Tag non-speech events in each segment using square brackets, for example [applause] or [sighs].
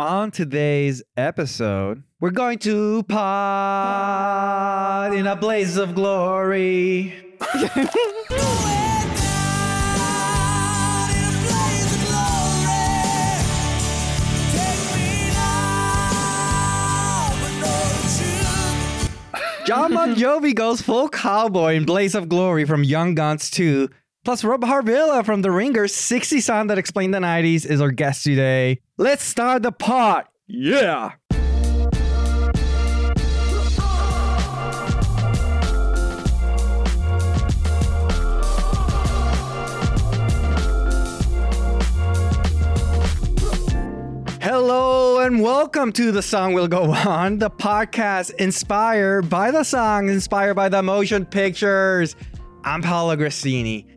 On today's episode, we're going to pod in a blaze of glory. Jon Bon Jovi goes full cowboy in Blaze of Glory from Young Guns 2. Plus, Rob Harvilla from The Ringers, 60 Song That Explained the 90s, is our guest today. Let's start the pot. Yeah. Hello and welcome to The Song Will Go On, the podcast inspired by the song, inspired by the motion pictures. I'm Paolo Grassini.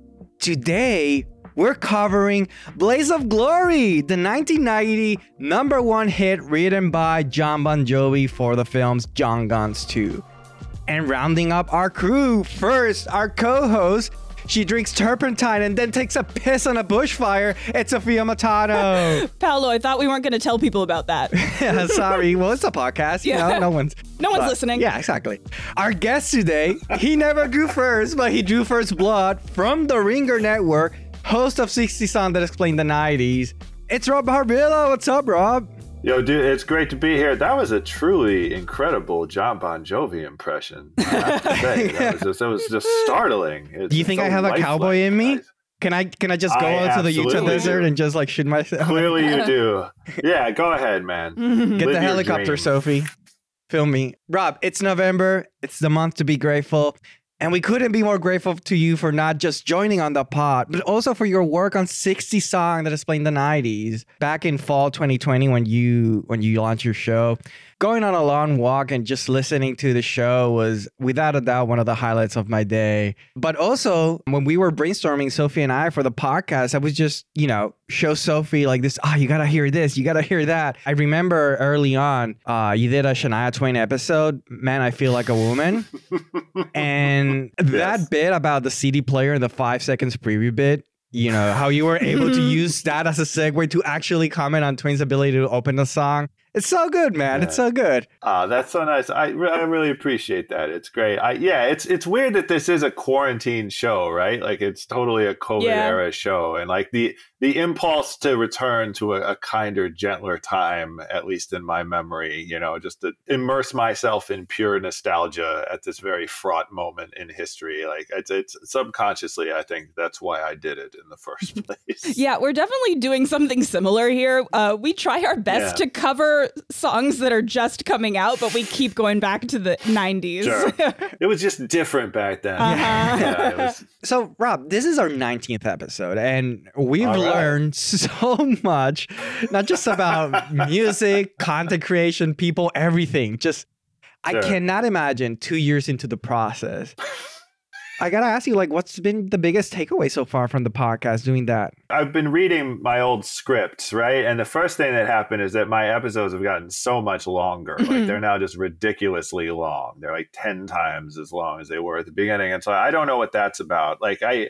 Today, we're covering Blaze of Glory, the 1990 number one hit written by Jon Bon Jovi for the films Young Guns 2. And rounding up our crew, first, our co host, she drinks turpentine and then takes a piss on a bushfire. It's Sophia Matano. [laughs] Paolo, I thought we weren't going to tell people about that. [laughs] yeah, sorry. Well, it's a podcast. You know, no one's No one's but- listening. Yeah, exactly. Our guest today, he never drew first, but he drew first blood from the Ringer Network, host of 60 Song That Explained the 90s. It's Rob Harvilla. What's up, Rob? Yo, dude, it's great to be here. That was a truly incredible Jon Bon Jovi impression. I have to say, [laughs] that, was just, that was just startling. It's Do you think so I have a cowboy in me? guys. Can I can I just go I onto the Utah desert and just like shoot myself? Clearly, you do. [laughs] Yeah, go ahead, man. [laughs] Get Live the helicopter, dream. Sophie. Film me. Rob, it's November. It's the month to be grateful. And we couldn't be more grateful to you for not just joining on the pod, but also for your work on 60 Song that explained the 90s. Back in fall 2020 when you when you launched your show, going on a long walk and just listening to the show was without a doubt one of the highlights of my day. But also when we were brainstorming Sophie and I for the podcast, I was just, you know, show Sophie like this, oh, you gotta hear this, you gotta hear that. I remember early on, uh, you did a Shania Twain episode, Man, I Feel Like a Woman. [laughs] and Yes. that bit about the CD player and the five seconds preview bit, you know, how you were able to [laughs] use that as a segue to actually comment on Twain's ability to open the song. It's so good, man. It's so good. Ah, that's so nice. I, re- I really appreciate that. It's great. I, yeah, it's it's weird that this is a quarantine show, right? Like it's totally a COVID Yeah. era show, and like the the impulse to return to a, a kinder, gentler time, at least in my memory, you know, just to immerse myself in pure nostalgia at this very fraught moment in history. Like it's it's subconsciously, I think that's why I did it in the first [laughs] place. Yeah, we're definitely doing something similar here. Uh, we try our best Yeah. to cover songs that are just coming out, but we keep going back to the 90s. Sure. [laughs] It was just different back then. Uh-huh. Yeah, [laughs] was, So, Rob, this is our 19th episode, and we've All right. learned [laughs] so much, not just about music, content creation, people, everything. Just, I cannot imagine two years into the process. I gotta ask you, like, what's been the biggest takeaway so far from the podcast doing that? I've been reading my old scripts, right? And the first thing that happened is that my episodes have gotten so much longer. Like mm-hmm. they're now just ridiculously long. They're like 10 times as long as they were at the beginning. And so I don't know what that's about. Like I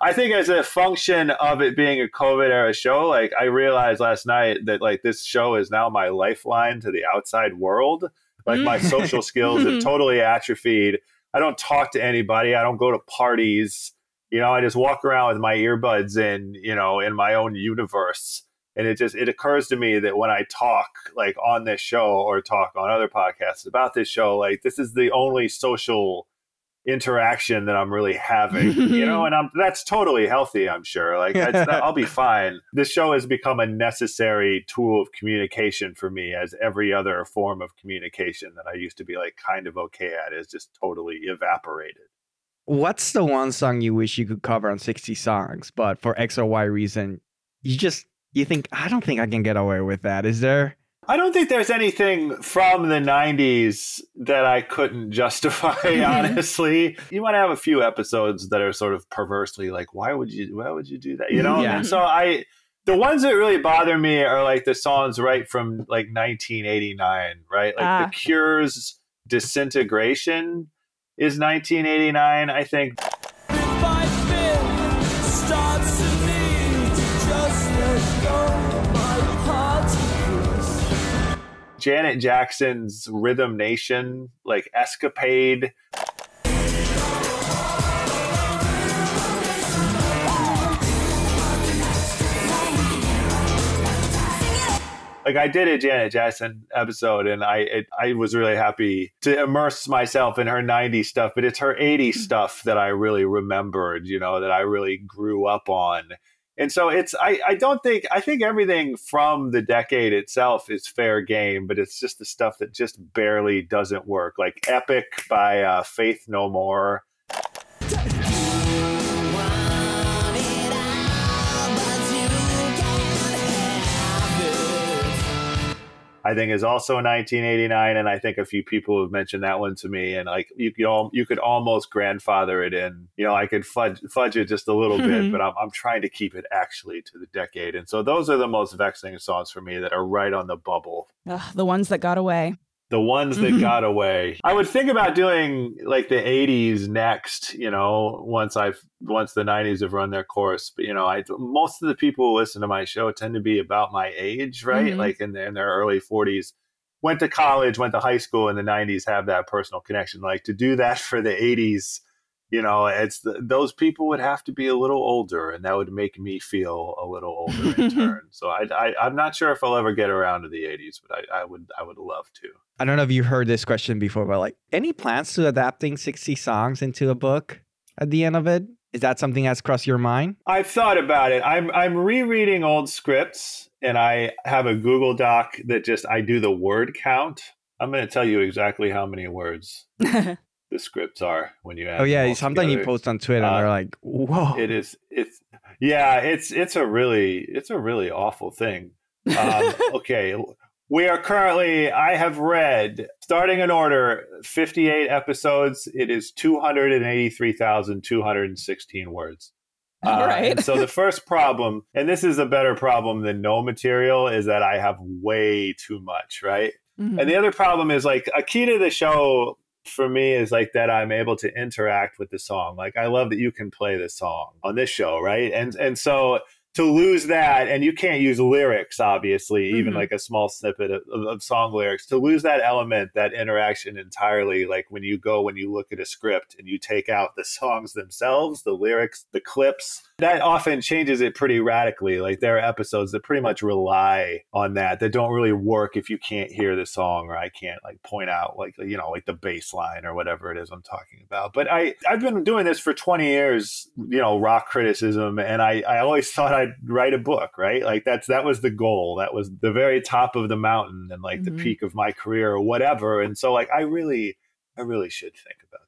I think as a function of it being a COVID era show, like I realized last night that like this show is now my lifeline to the outside world. Like my mm. social [laughs] skills have mm-hmm. totally atrophied. I don't talk to anybody. I don't go to parties you know i just walk around with my earbuds in you know in my own universe and it just it occurs to me that when i talk like on this show or talk on other podcasts about this show like this is the only social interaction that i'm really having [laughs] you know and i'm that's totally healthy i'm sure like that's, [laughs] i'll be fine this show has become a necessary tool of communication for me as every other form of communication that i used to be like kind of okay at is just totally evaporated What's the one song you wish you could cover on 60 songs, but for X or Y reason, you just, you think, I don't think I can get away with that. Is there? I don't think there's anything from the 90s that I couldn't justify, [laughs] honestly. You might have a few episodes that are sort of perversely like, why would you why would you do that? You know? Yeah. And so I the ones that really bother me are like the songs right from like 1989, right? Like Ah. The Cure's Disintegration is 1989, I think. Janet Jackson's Rhythm Nation, like Escapade. like I did a Janet Jackson episode, and I it, I was really happy to immerse myself in her '90s stuff. But it's her '80s stuff that I really remembered, you know, that I really grew up on. And so it's I, I don't think I think everything from the decade itself is fair game, but it's just the stuff that just barely doesn't work. Like Epic by uh, Faith No More. I think is also 1989, and I think a few people have mentioned that one to me. And like you could all, you could almost grandfather it in. You know, I could fudge, fudge it just a little bit, mm-hmm. but I'm, I'm trying to keep it actually to the decade. And so those are the most vexing songs for me that are right on the bubble. Ugh, the ones that got away. The ones that got away. I would think about doing like the 80s next. You know, once I've once the 90s have run their course. But you know, I most of the people who listen to my show tend to be about my age, right? Mhm. Like in their, in their early 40s. Went to college, went to high school in the 90s, have that personal connection. Like to do that [laughs] for the 80s, you know, it's the, those people would have to be a little older, and that would make me feel a little older in [laughs] turn. So I, I, I'm not sure if I'll ever get around to the 80s, but I, I would, I would love to. I don't know if you heard this question before, but like, any plans to adapting 60 songs into a book at the end of it? Is that something that's crossed your mind? I've thought about it. I'm I'm rereading old scripts and I have a Google Doc that just I do the word count. I'm going to tell you exactly how many words [laughs] the scripts are when you add Oh yeah, all sometimes you post on Twitter and Uh, they're like, "Whoa!" It is it's yeah, it's it's a really it's a really awful thing. Um, [laughs] okay, we are currently I have read starting in order 58 episodes. It is 283,216 words. [laughs] All right. and so the first problem, and this is a better problem than no material, is that I have way too much, right? Mhm. And the other problem is like a key to the show for me is like that I'm able to interact with the song. Like I love that you can play the song on this show, right? And and so to lose that, and you can't use lyrics, obviously, even Mhm. like a small snippet of, of, of song lyrics. To lose that element, that interaction entirely, like when you go when you look at a script and you take out the songs themselves, the lyrics, the clips, that often changes it pretty radically. Like there are episodes that pretty much rely on that that don't really work if you can't hear the song or I can't like point out like you know like the bass line or whatever it is I'm talking about. But I I've been doing this for 20 years, you know, rock criticism and I I always [laughs] thought I'd write a book, right? Like that's that was the goal. That was the very top of the mountain and like Mhm. the peak of my career or whatever. And so like I really I really should think about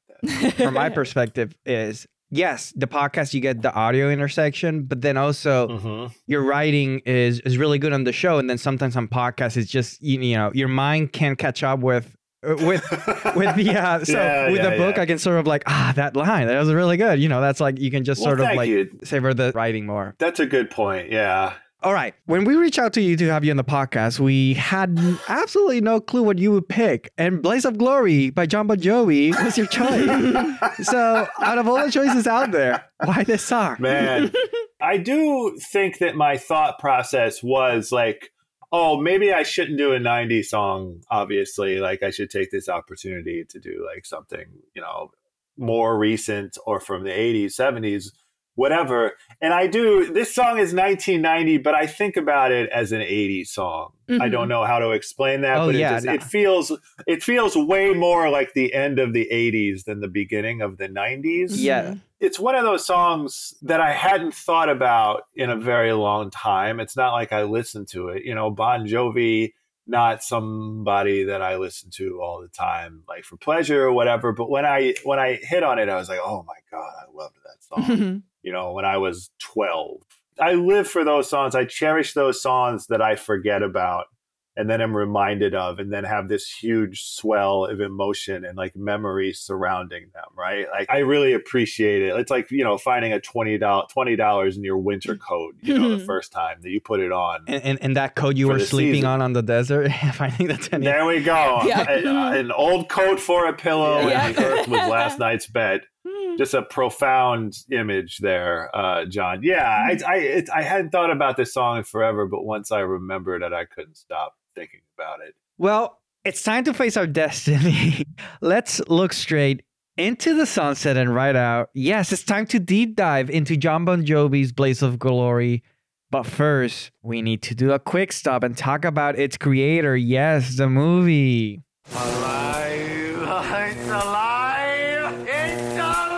that. [laughs] From my [laughs] perspective, is yes, the podcast you get the audio intersection, but then also Mhm. your writing is is really good on the show, and then sometimes on podcasts it's just you, you know your mind can't catch up with uh, with [laughs] with the uh, so Yeah, with yeah, the book yeah. I can sort of like ah that line that was really good you know that's like you can just Well, sort of like you. savor the writing more. That's a good point. Yeah. All right. When we reached out to you to have you on the podcast, we had absolutely no clue what you would pick. And Blaze of Glory by Jon Bon Jovi was your choice. [laughs] so, out of all the choices out there, why this song? Man, [laughs] I do think that my thought process was like, oh, maybe I shouldn't do a 90s song, obviously. Like, I should take this opportunity to do like something, you know, more recent or from the 80s, 70s, whatever. And I do, this song is 1990, but I think about it as an 80s song. I Mhm. don't know how to explain that, Oh, but yeah, it, just, no. it feels it feels way more like the end of the 80s than the beginning of the 90s Yeah. it's one of those songs that I hadn't thought about in a very long time. It's not like I listened to it. You know, Bon Jovi, not somebody that I listen to all the time, like for pleasure or whatever. But when I when I hit on it, I was like, oh my God, I loved that song. [laughs] you know, when I was 12. I live for those songs. I cherish those songs that I forget about and then I'm reminded of and then have this huge swell of emotion and like memory surrounding them, right? Like I really appreciate it. It's like, you know, finding a $20 $20 in your winter mm. coat, you know, the [laughs] first time that you put it on. And, and, and that coat you were sleeping season. on on the desert, finding the 10 There we go. [laughs] Yeah. A- an old coat for a pillow Yeah. and the earth was last [laughs] night's bed. Hmm. just a profound image there, uh, Jon. Yeah, hmm. I I, it, I hadn't thought about this song in forever, but once I remembered it, I couldn't stop thinking about it. Well, it's time to face our destiny. [laughs] Let's look straight into the sunset and ride out. Yes, it's time to deep dive into Jon Bon Jovi's Blaze of Glory. But first, we need to do a quick stop and talk about its creator. Yes, the movie. Alive! It's alive! It's alive!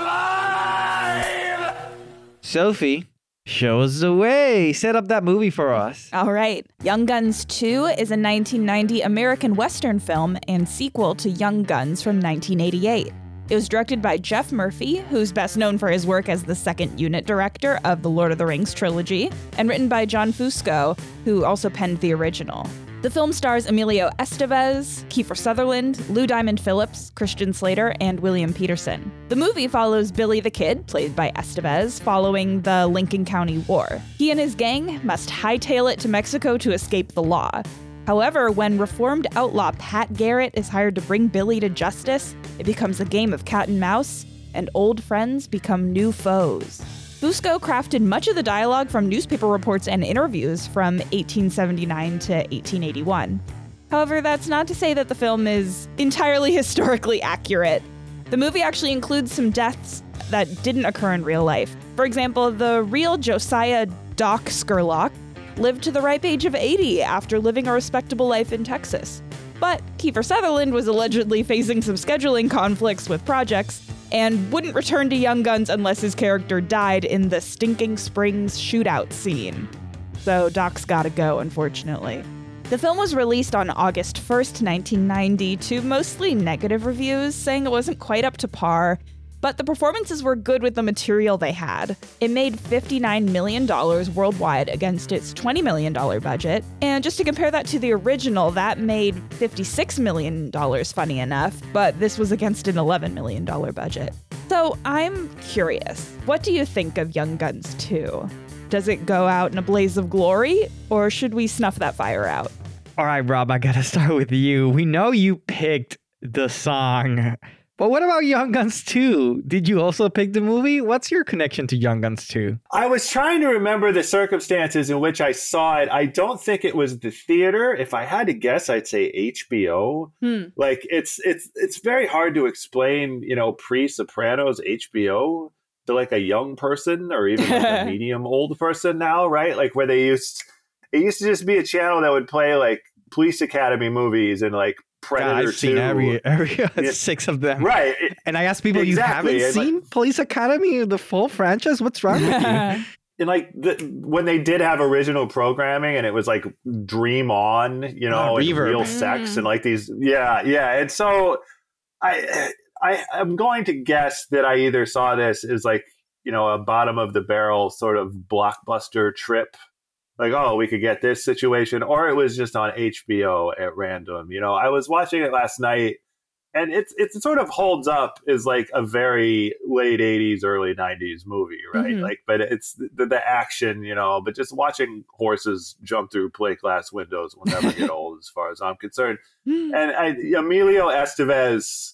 Sophie, show us the way. Set up that movie for us. All right. Young Guns 2 is a 1990 American Western film and sequel to Young Guns from 1988. It was directed by Geoff Murphy, who's best known for his work as the second unit director of the Lord of the Rings trilogy, and written by John Fusco, who also penned the original. The film stars Emilio Estevez, Kiefer Sutherland, Lou Diamond Phillips, Christian Slater, and William Petersen. The movie follows Billy the Kid, played by Estevez, following the Lincoln County War. He and his gang must hightail it to Mexico to escape the law. However, when reformed outlaw Pat Garrett is hired to bring Billy to justice, it becomes a game of cat and mouse, and old friends become new foes. Fusco crafted much of the dialogue from newspaper reports and interviews from 1879 to 1881. However, that's not to say that the film is entirely [laughs] historically accurate. The movie actually includes some deaths that didn't occur in real life. For example, the real Josiah Doc Scurlock lived to the ripe age of 80 after living a respectable life in Texas. But Kiefer Sutherland was allegedly facing some scheduling conflicts with projects and wouldn't return to Young Guns unless his character died in the Stinking Springs shootout scene. So Doc's gotta go, unfortunately. The film was released on August 1st, 1990, to mostly negative reviews, saying it wasn't quite up to par, but the performances were good with the material they had. It made $59 million worldwide against its $20 million budget. And just to compare that to the original, that made $56 million, funny enough, but this was against an $11 million budget. So I'm curious, what do you think of Young Guns 2? Does it go out in a blaze of glory, or should we snuff that fire out? All right, Rob, I gotta [laughs] start with you. We know you picked the song. But what about Young Guns 2? Did you also pick the movie? What's your connection to Young Guns 2? I was trying to remember the circumstances in which I saw it. I don't think it was the theater. If I had to guess, I'd say HBO. Hmm. Like it's it's it's very hard to explain, you know, pre-Sopranos HBO to like a young person or even like a [laughs] medium old person now, right? Like where they used it used to just be a channel that would play like police academy movies and like God, I've seen 2. every, every Yeah. [laughs] six of them. Right. And I ask people, Exactly, you haven't like- seen Police Academy, the full franchise? What's wrong with you? [laughs] and like the, when they did have original programming and it was like dream on you know Oh, and real sex Mm. and like these yeah yeah and so i i i'm going to guess that i either saw this as like you know a bottom of the barrel sort of blockbuster trip like oh we could get this situation or it was just on hbo at random you know? I was watching it last night and it's it sort of holds up as like a very late 80s early 90s movie right? Mhm. like but it's the, the action you know? But just watching horses jump through plate glass windows will never get [laughs] old as far as i'm concerned. And I, emilio estevez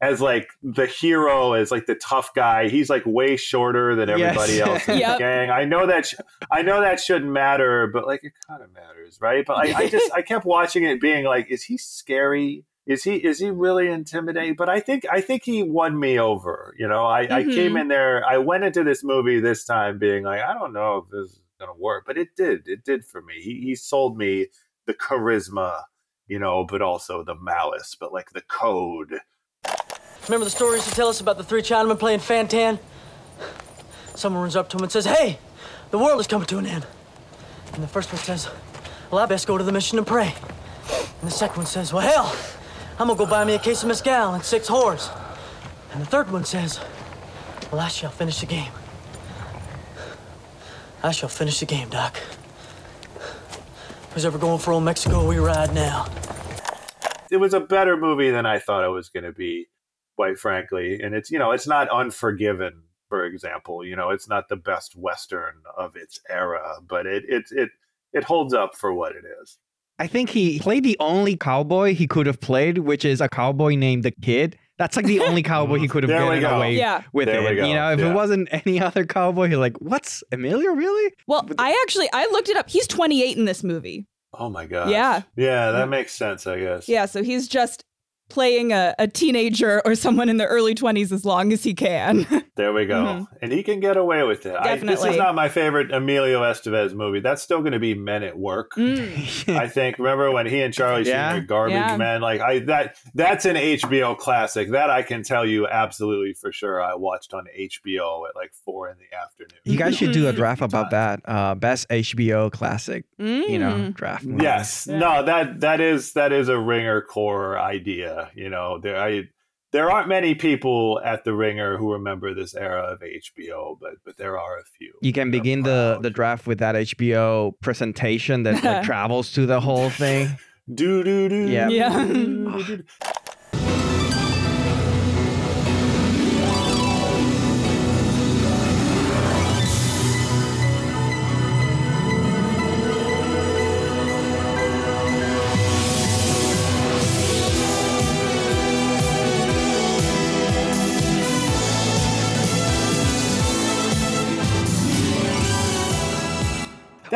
as like the hero as like the tough guy. He's like way shorter than everybody Yes. else in the [laughs] gang. I know that sh- i know that shouldn't matter but like it kind of matters right? But I, I just i kept watching it being like is he scary? Is he is he really intimidating? But i think i think he won me over you know? I, I Mhm. came in there i went into this movie this time being like i don't know if this is gonna work but it did it did for me. He, he sold me the charisma you know but also the malice but like the code Remember the stories you tell us about the three Chinamen playing Fantan? Someone runs up to him and says, Hey, the world is coming to an end. And the first one says, Well, I best go to the mission and pray. And the second one says, Well, hell, I'm gonna go buy me a case of mezcal and six whores. And the third one says, Well, I shall finish the game. I shall finish the game, Doc. Who's ever going for old Mexico, we ride now. It was a better movie than I thought it was going to be, quite frankly. And it's you know it's not Unforgiven, for example. You know it's not the best western of its era, but it it it it holds up for what it is. I think he played the only cowboy he could have played, which is a cowboy named the Kid. That's like the [laughs] only cowboy he could have There gotten go. away Yeah. with There it. You know, if Yeah. it wasn't any other cowboy, he's like, "What's Emilio really?" Well, I actually I looked it up. He's 28 in this movie. Oh my god. Yeah. Yeah, that mm. makes sense, I guess. Yeah, so he's just playing a, a teenager or someone in their early 20s as long as he can. [laughs] There we go. Mhm. And he can get away with it. I, this is not my favorite Emilio Estevez movie. That's still going to be Men at Work. Mm. [laughs] I think. Remember when he and Charlie Sheen were Garbage Yeah. Men? Like I that that's an HBO classic. That I can tell you absolutely for sure. I watched on HBO at like four in the afternoon. You guys should do a [laughs] draft about that. Uh, best HBO classic, you know, Mm. draft. movie. Yes. Yeah. No, that that is that is a ringer core idea. You know, there I there aren't many people at the ringer who remember this era of HBO, but but there are a few. You can begin the the draft with that HBO presentation that like [laughs] travels to the whole thing. [laughs] do do do. Yeah. Yeah.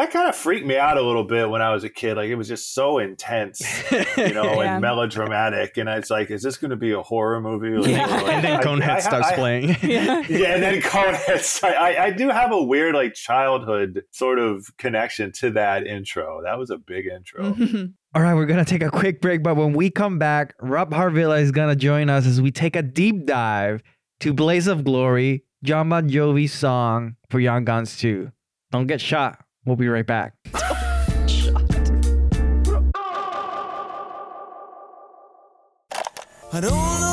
That kind of freaked me out a little bit when I was a kid. Like it was just so intense, you [laughs] know, Yeah. and melodramatic. And it's like, is this going to be a horror movie? Like, Yeah. like, and then I- Conehead I- starts I- playing. yeah. [laughs] Yeah, and then Conehead. starts- [laughs] I, I do have a weird like childhood sort of connection to that intro. That was a big intro. Mhm. All right, we're gonna take a quick break, but when we come back, Rob Harvilla is gonna join us as we take a deep dive to Blaze of Glory, Jon Bon Jovi's song for Young Guns 2. Don't get shot. We'll be right back. I don't know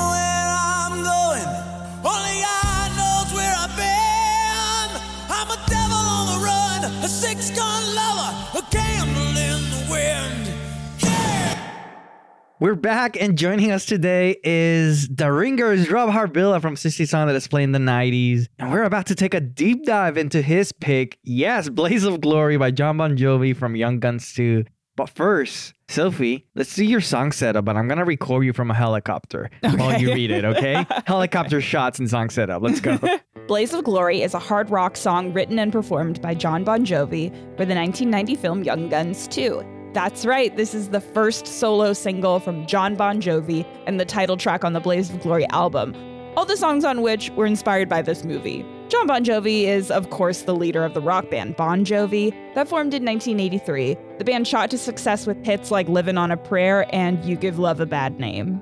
We're back, and joining us today is the Ringers, Rob Harvilla from 60 Song that is playing in the 90s. And we're about to take a deep dive into his pick. Yes, Blaze of Glory by Jon Bon Jovi from Young Guns 2. But first, Sophie, let's do your song setup, but I'm gonna record you from a helicopter while you read it, okay? [laughs] helicopter shots and song setup. Let's go. [laughs] Blaze of Glory is a hard rock song written and performed by Jon Bon Jovi for the 1990 film Young Guns 2. That's right, this is the first solo single from Jon Bon Jovi and the title track on the Blaze of Glory album, all the songs on which were inspired by this movie. Jon Bon Jovi is, of course, the leader of the rock band Bon Jovi that formed in 1983. The band shot to success with hits like Livin' on a Prayer and You Give Love a Bad Name.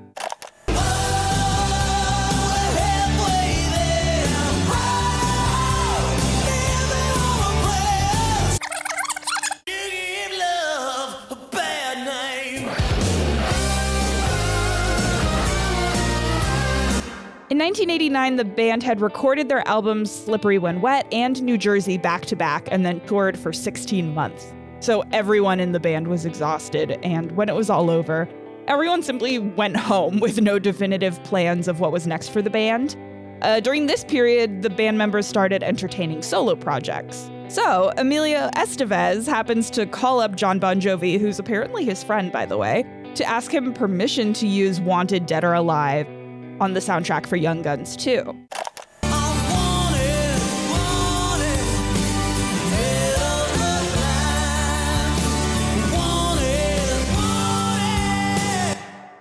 1989, the band had recorded their albums Slippery When Wet and New Jersey back to back and then toured for 16 months. So everyone in the band was exhausted, and when it was all over, everyone simply went home [laughs] with no definitive plans of what was next for the band. Uh, during this period, the band members started entertaining solo projects. So, Emilio Estevez happens to call up Jon Bon Jovi, who's apparently his friend, by the way, to ask him permission to use Wanted Dead or Alive on the soundtrack for Young Guns 2.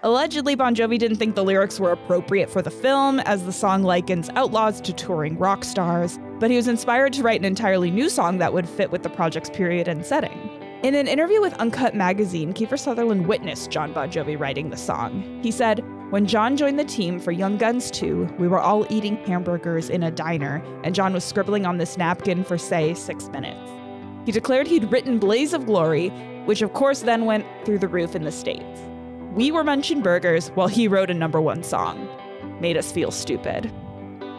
Allegedly, Bon Jovi didn't think the lyrics were appropriate for the film, as the song likens outlaws to touring rock stars, but he was inspired to write an entirely new song that would fit with the project's period and setting. In an interview with Uncut Magazine, Kiefer Sutherland witnessed Jon Bon Jovi writing the song. He said, When Jon joined the team for Young Guns 2, we were all eating hamburgers in a diner, and Jon was scribbling on this napkin for, say, six minutes. He declared he'd written Blaze of Glory, which of course then went through the roof in the States. We were munching burgers while he wrote a number one song. Made us feel stupid.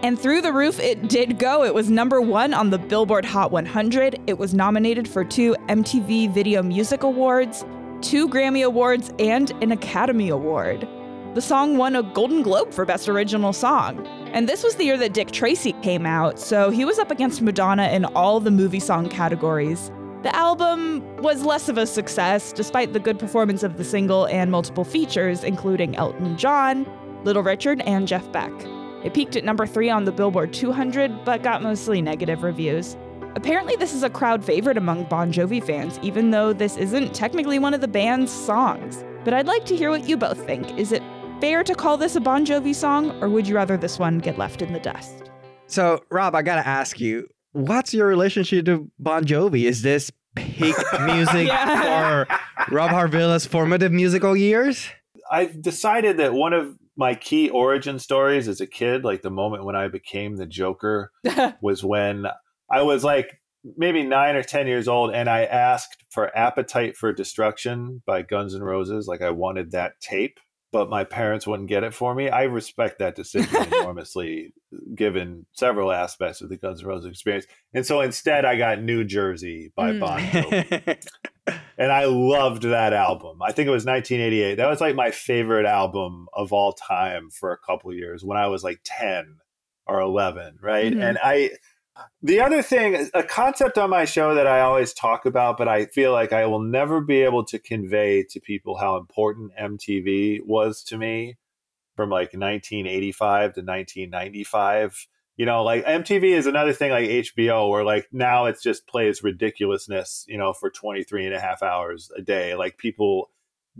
And through the roof, it did go. It was number one on the Billboard Hot 100. It was nominated for two MTV Video Music Awards, two Grammy Awards, and an Academy Award. The song won a Golden Globe for Best Original Song. And this was the year that Dick Tracy came out, so he was up against Madonna in all the movie song categories. The album was less of a success, despite the good performance of the single and multiple features, including Elton John. Little Richard, and Jeff Beck. It peaked at number three on the Billboard 200, but got mostly negative reviews. Apparently, this is a crowd favorite among Bon Jovi fans, even though this isn't technically one of the band's songs. But I'd like to hear what you both think. Is it fair to call this a Bon Jovi song, or would you rather this one get left in the dust? So, Rob, I gotta ask you, what's your relationship to Bon Jovi? Is this peak [laughs] music Yeah. for Rob Harvilla's formative musical years? I've decided that one of my key origin stories as a kid, like the moment when I became the Joker, [laughs] was when I was like maybe nine or 10 years old and I asked for Appetite for Destruction by Guns N' Roses. Like I wanted that tape, but my parents wouldn't get it for me. I respect that decision [laughs] enormously, given several aspects of the Guns N' Roses experience. And so instead, I got New Jersey by Mm. Bon [laughs] Jovi and I loved that album. I think it was 1988. That was like my favorite album of all time for a couple years when I was like 10 or 11, right? Mhm. And I the other thing, a concept on my show that I always talk about, but I feel like I will never be able to convey to people how important MTV was to me from like 1985 to 1995 you know like mtv is another thing like hbo where like now it's just plays ridiculousness you know for 23 and a half hours a day. Like people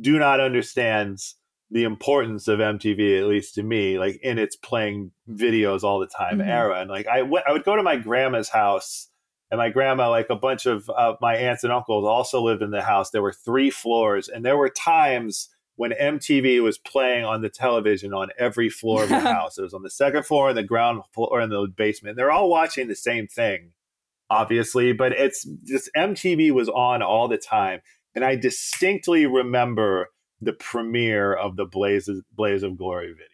do not understand the importance of mtv at least to me like in its playing videos all the time Mhm. era and like I would go to my grandma's house and my grandma like a bunch of uh, my aunts and uncles also lived in the house there were three floors and there were times when MTV was playing on the television on every floor of the [laughs] house. It was on the second floor and the ground floor and the basement. They're all watching the same thing, obviously, but it's just MTV was on all the time. And I distinctly remember the premiere of the Blaze of, Blaze of Glory video.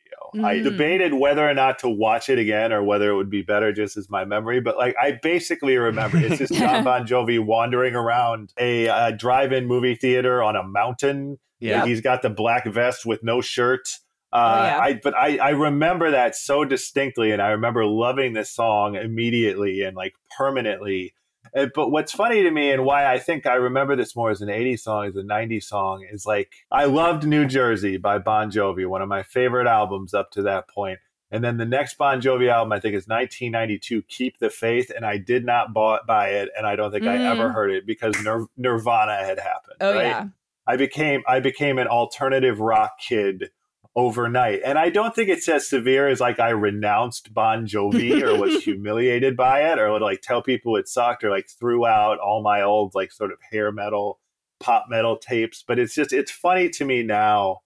I Mm. debated whether or not to watch it again or whether it would be better just as my memory, but like I basically remember it's just [laughs] Jon Bon Jovi wandering around a, uh drive-in movie theater on a mountain Yeah. He's got the black vest with no shirt. Uh, Oh, yeah. I but I, I remember that so distinctly, and I remember loving this song immediately and like permanently. Uh, but what's funny to me and why I think I remember this more as an 80s song as a 90s song is like I loved New Jersey by Bon Jovi, one of my favorite albums up to that point. And then the next Bon Jovi album, I think, is 1992, Keep the Faith. And I did not bought, buy it. And I don't think I Mm. ever heard it because Nir- Nirvana had happened. Oh, right? yeah. I became I became an alternative rock kid overnight. And I don't think it's as severe as like I renounced Bon Jovi or was [laughs] humiliated by it or would like tell people it sucked or like threw out all my old like sort of hair metal, pop metal tapes. But it's just it's funny to me now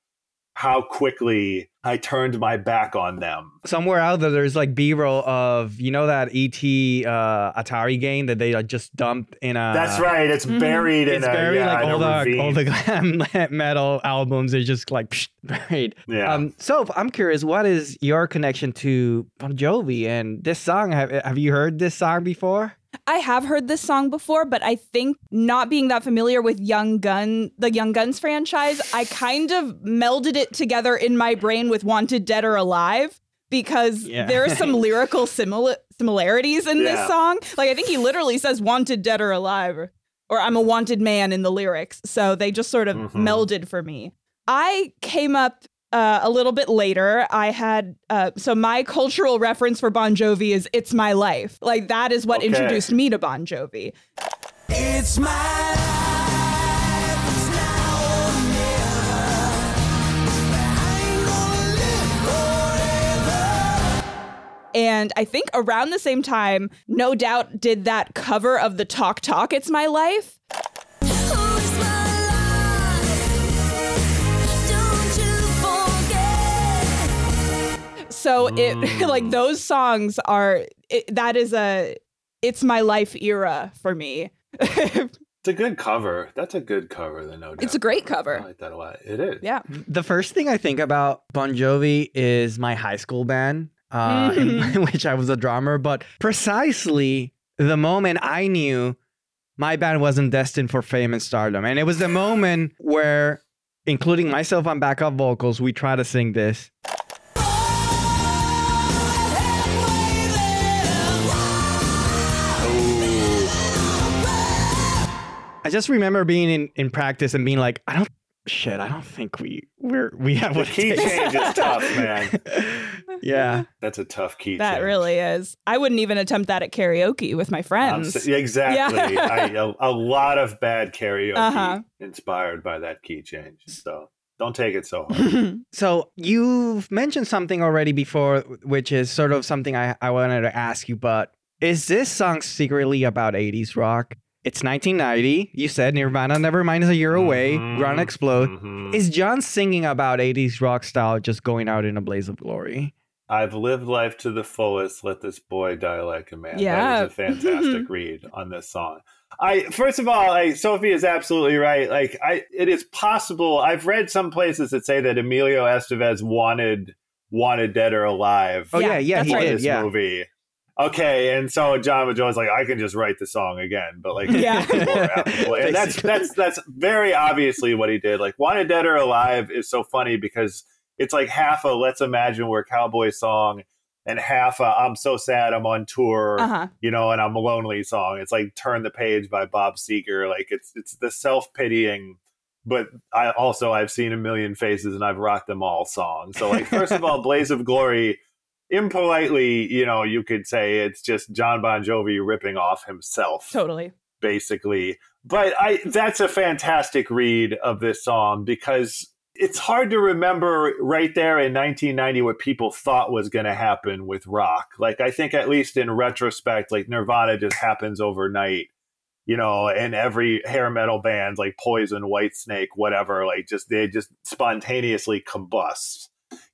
how quickly I turned my back on them. Somewhere out there, there's like B-roll of you know that ET uh, Atari game that they like, just dumped in a. That's right. It's Mhm. buried in Uh, It's a buried yeah, like in a all the all [laughs] the glam metal albums are just like psh, [laughs] buried. yeah. Um, so I'm curious, what is your connection to Bon Jovi and this song? Have Have you heard this song before? I have heard this song before, but I think not being that familiar with Young Gun, the Young Guns franchise, I kind of melded it together in my brain with Wanted Dead or Alive because Yeah. there are some [laughs] lyrical simil- similarities in this song. Like I think he literally says Wanted Dead or Alive or, or I'm a wanted man in the lyrics. So they just sort of Mhm. melded for me. I came up uh, a little bit later. I had uh, so my cultural reference for Bon Jovi is "It's My Life." Like that is what Okay. introduced me to Bon Jovi. It's my life, it's never. I ain't gonna live forever. And I think around the same time, No Doubt did that cover of the Talk Talk "It's My Life." Life. Don't you forget. So it [laughs] Mm. like those songs are it, that is a "It's My Life" era for me. [laughs] it's a good cover. That's a good cover, the no doubt. It's a great cover. I like that a lot. It is. yeah. The first thing I think about Bon Jovi is my high school band, uh, in [laughs] which I was a drummer. But precisely the moment I knew my band wasn't destined for fame and stardom, and it was the moment where, including myself on backup vocals, we try to sing this. I just remember being in, in practice and being like, I don't shit, I don't think we we're we have The what it key takes. change is tough, man. [laughs] yeah. That's a tough key. That change. really is. I wouldn't even attempt that at karaoke with my friends. s- exactly. Yeah. I, a, a lot of bad karaoke Uh-huh. inspired by that key change. So don't take it so hard. [laughs] So you've mentioned something already before, which is sort of something I, I wanted to ask you, but is this song secretly about 80s rock? It's 1990. You said Nirvana Nevermind is a year away. Mhm, Ground Explode. mhm. Is Jon singing about 80s rock style just going out in a blaze of glory? I've lived life to the fullest. Let this boy die like a man. Yeah. that is a fantastic [laughs] read on this song. I first of all, I, Sophie is absolutely right. Like, I it is possible. I've read some places that say that Emilio Estevez wanted wanted Dead or Alive. Oh, yeah, Yeah, yeah, he for right. did. this Yeah. movie. Okay, and so Jon Bon Jovi's like, I can just write the song again, but like, Yeah. it's more applicable. and that's that's that's very obviously what he did. Like, Wanted Dead or Alive is so funny because it's like half a Let's Imagine We're Cowboy song and half a I'm so sad I'm on tour, uh-huh. you know, and I'm a lonely song. It's like Turn the Page by Bob Seger. Like it's it's the self pitying. But I also I've seen a million faces and I've rocked them all song. So like first of all, [laughs] Blaze of Glory impolitely, you know, you could say it's just Jon Bon Jovi ripping off himself, Totally. basically. But I that's a fantastic read of this song because it's hard to remember right there in 1990 what people thought was going to happen with rock. Like I think at least in retrospect, like Nirvana just happens overnight. You know, and every hair metal band like Poison, Whitesnake, whatever, like just they just spontaneously combust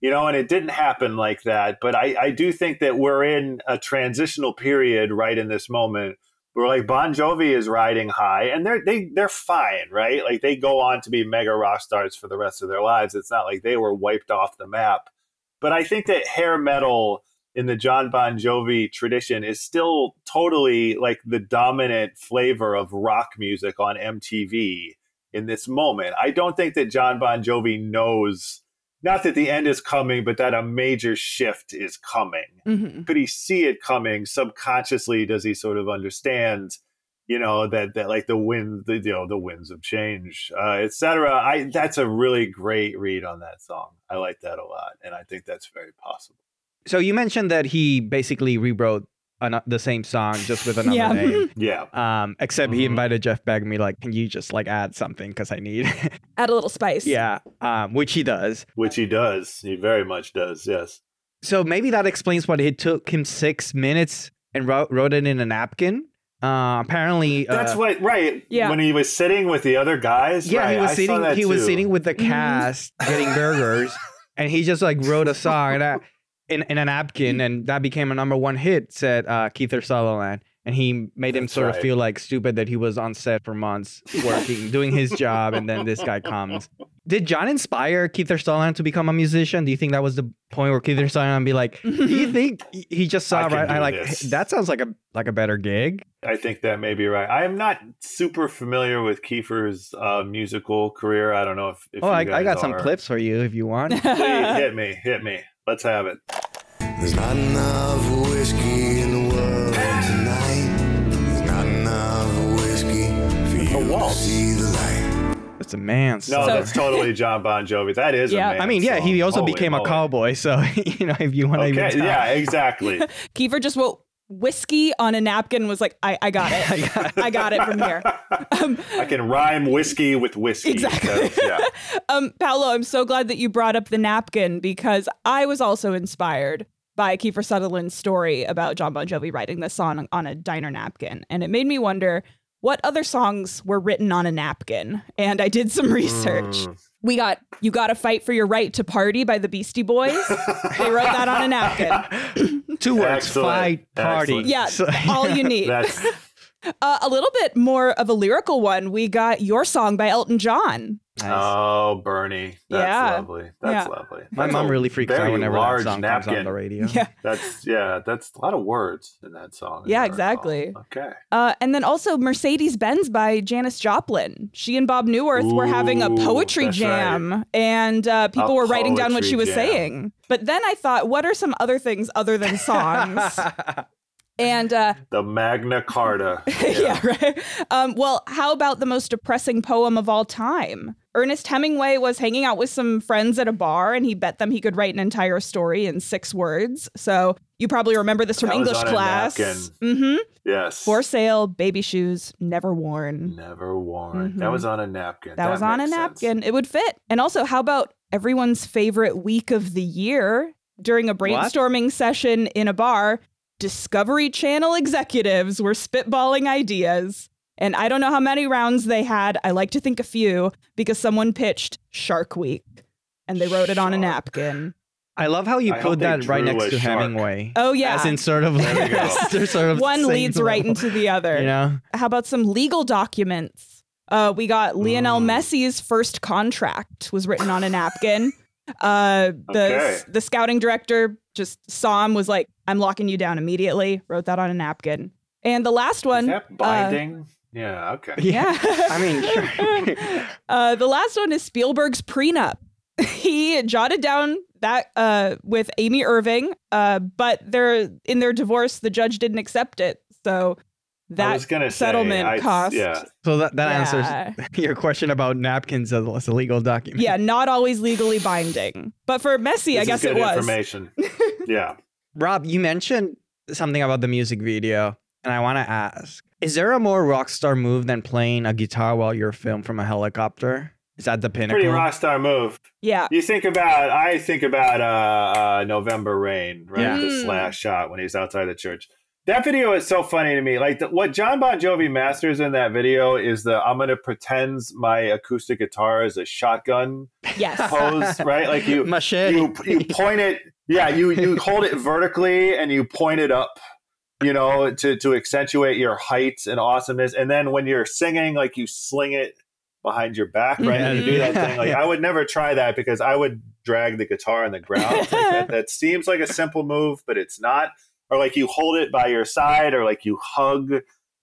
you know, and it didn't happen like that. But I, I do think that we're in a transitional period right in this moment where like Bon Jovi is riding high and they're they they're fine, right? Like they go on to be mega rock stars for the rest of their lives. It's not like they were wiped off the map. But I think that hair metal in the Jon Bon Jovi tradition is still totally like the dominant flavor of rock music on MTV in this moment. I don't think that Jon Bon Jovi knows not that the end is coming, but that a major shift is coming. hmm Could he see it coming subconsciously? Does he sort of understand, you know, that that like the wind, the, you know, the winds of change, uh, etc. I that's a really great read on that song. I like that a lot, and I think that's very possible. So you mentioned that he basically rewrote an- the same song just with another Yeah. name. [laughs] Yeah, Um, except he Mhm. invited Jeff Beck and me like, can you just like add something because I need, [laughs] Add a little spice. yeah, um, which he does. which he does. He very much does. Yes. So maybe that explains why it took him six minutes and wrote, wrote it in a napkin. Uh, apparently, uh, That's what right. Yeah. When he was sitting with the other guys. yeah, right, he was I sitting. that He was sitting with the Mhm. cast getting burgers, and he just like wrote a song and that, in in a napkin, and that became a number one hit. Said uh, Kiefer Sutherland, and he made him That's sort of feel like stupid that he was on set for months working, doing his job, and then this guy comes. [laughs] Did Jon inspire Kiefer Sutherland to become a musician? Do you think that was the point where Kiefer Sutherland be like, "Do you [laughs] think he- just saw I right? I like this." That sounds like a like a better gig." I think that may be right. I am not super familiar with Kiefer's uh, musical career. I don't know if. if Oh, I, I got some clips for you if you want. Please [laughs] hit me, hit me. Let's have it. There's not enough whiskey in the world tonight. There's not enough whiskey for you to waltz. see the light. It's a man. No, song. that's totally [laughs] Jon Bon Jovi. That is Yeah. a man I mean, yeah, he song. also Holy became a moly. cowboy, so [laughs] you know if you want to even Okay, yeah, exactly. [laughs] Kiefer just wrote whiskey on a napkin was like, I, I got it. [laughs] I got I got it from here. Um, [laughs] I can rhyme whiskey with whiskey. Exactly. So, yeah. [laughs] um, Paolo, I'm so glad that you brought up the napkin because I was also inspired by Kiefer Sutherland's story about Jon Bon Jovi writing this song on a diner napkin. And it made me wonder what other songs were written on a napkin. And I did some research. Mm. We got You Gotta Fight for Your Right to Party by the Beastie Boys. [laughs] they wrote that on a napkin. Two words: Excellent. fight, party. Excellent. Yeah, all you need. That's Uh, a little bit more of a lyrical one. We got Your Song by Elton John. Nice. oh, Bernie. That's Yeah. lovely. That's Yeah. lovely. My That's mom really freaks out very whenever that large song comes on the radio. [laughs] Yeah. That's yeah. That's a lot of words in that song. Yeah, I recall. exactly. Okay. Uh, and then also Mercedes Benz by Janis Joplin. She and Bob Neuwirth were having a poetry that's jam, and uh, people A were writing down what she was jam. saying. But then I thought, what are some other things other than [laughs] songs? [laughs] and uh, The Magna Carta. [laughs] yeah. right. Um, well, how about the most depressing poem of all time? Ernest Hemingway was hanging out with some friends at a bar and he bet them he could write an entire story in six words. So you probably remember this from That was English on a class. napkin. Mm-hmm. Yes. For sale, baby shoes, never worn. Never worn. Mhm. That was on a napkin. That, was on a makes sense. napkin. It would fit. And also, how about everyone's favorite week of the year during a brainstorming session in a bar? Discovery Channel executives were spitballing ideas. And I don't know how many rounds they had. I like to think a few because someone pitched Shark Week and they wrote it on a napkin. I love how you I put that right next to shark. Hemingway. Oh, yeah. As in sort of There we go. [laughs] they're sort of One same leads right into the other. You know? How about some legal documents? Uh, we got Lionel Mm. Messi's first contract was written on a napkin. Uh, the Okay. the scouting director just saw him, was like, "I'm locking you down immediately." Wrote that on a napkin. And the last one, Is that uh, binding? yeah. Okay. yeah, I mean, [laughs] sure. uh, the last one is Spielberg's prenup. [laughs] he jotted down that uh, with Amy Irving, uh, but they're in their divorce. The judge didn't accept it, so I that was gonna say, settlement I- cost. Yeah. so that, that Yeah. answers [laughs] your question about napkins as as a legal document. yeah, [laughs] not always legally binding. But for Messi, I guess is it was. information. [laughs] yeah. Rob, you mentioned something about the music video, and I want to ask: Is there a more rock star move than playing a guitar while you're filmed from a helicopter? Is that the pinnacle? Pretty rock star move. Yeah. You think about, I think about uh, uh, November Rain, right? Yeah. The Mm. Slash shot when he's outside the church. That video is so funny to me. Like the, what Jon Bon Jovi masters in that video is the I'm gonna pretend my acoustic guitar is a shotgun Yes. pose, right? Like you, Machete. you you point it, yeah. You you hold it vertically and you point it up, you know, to to accentuate your height and awesomeness. And then when you're singing, like you sling it behind your back, right? And you do that thing. Like mm-hmm. [laughs] I would never try that because I would drag the guitar on the ground. Like that, that seems like a simple move, but it's not. Or like you hold it by your side, or like you hug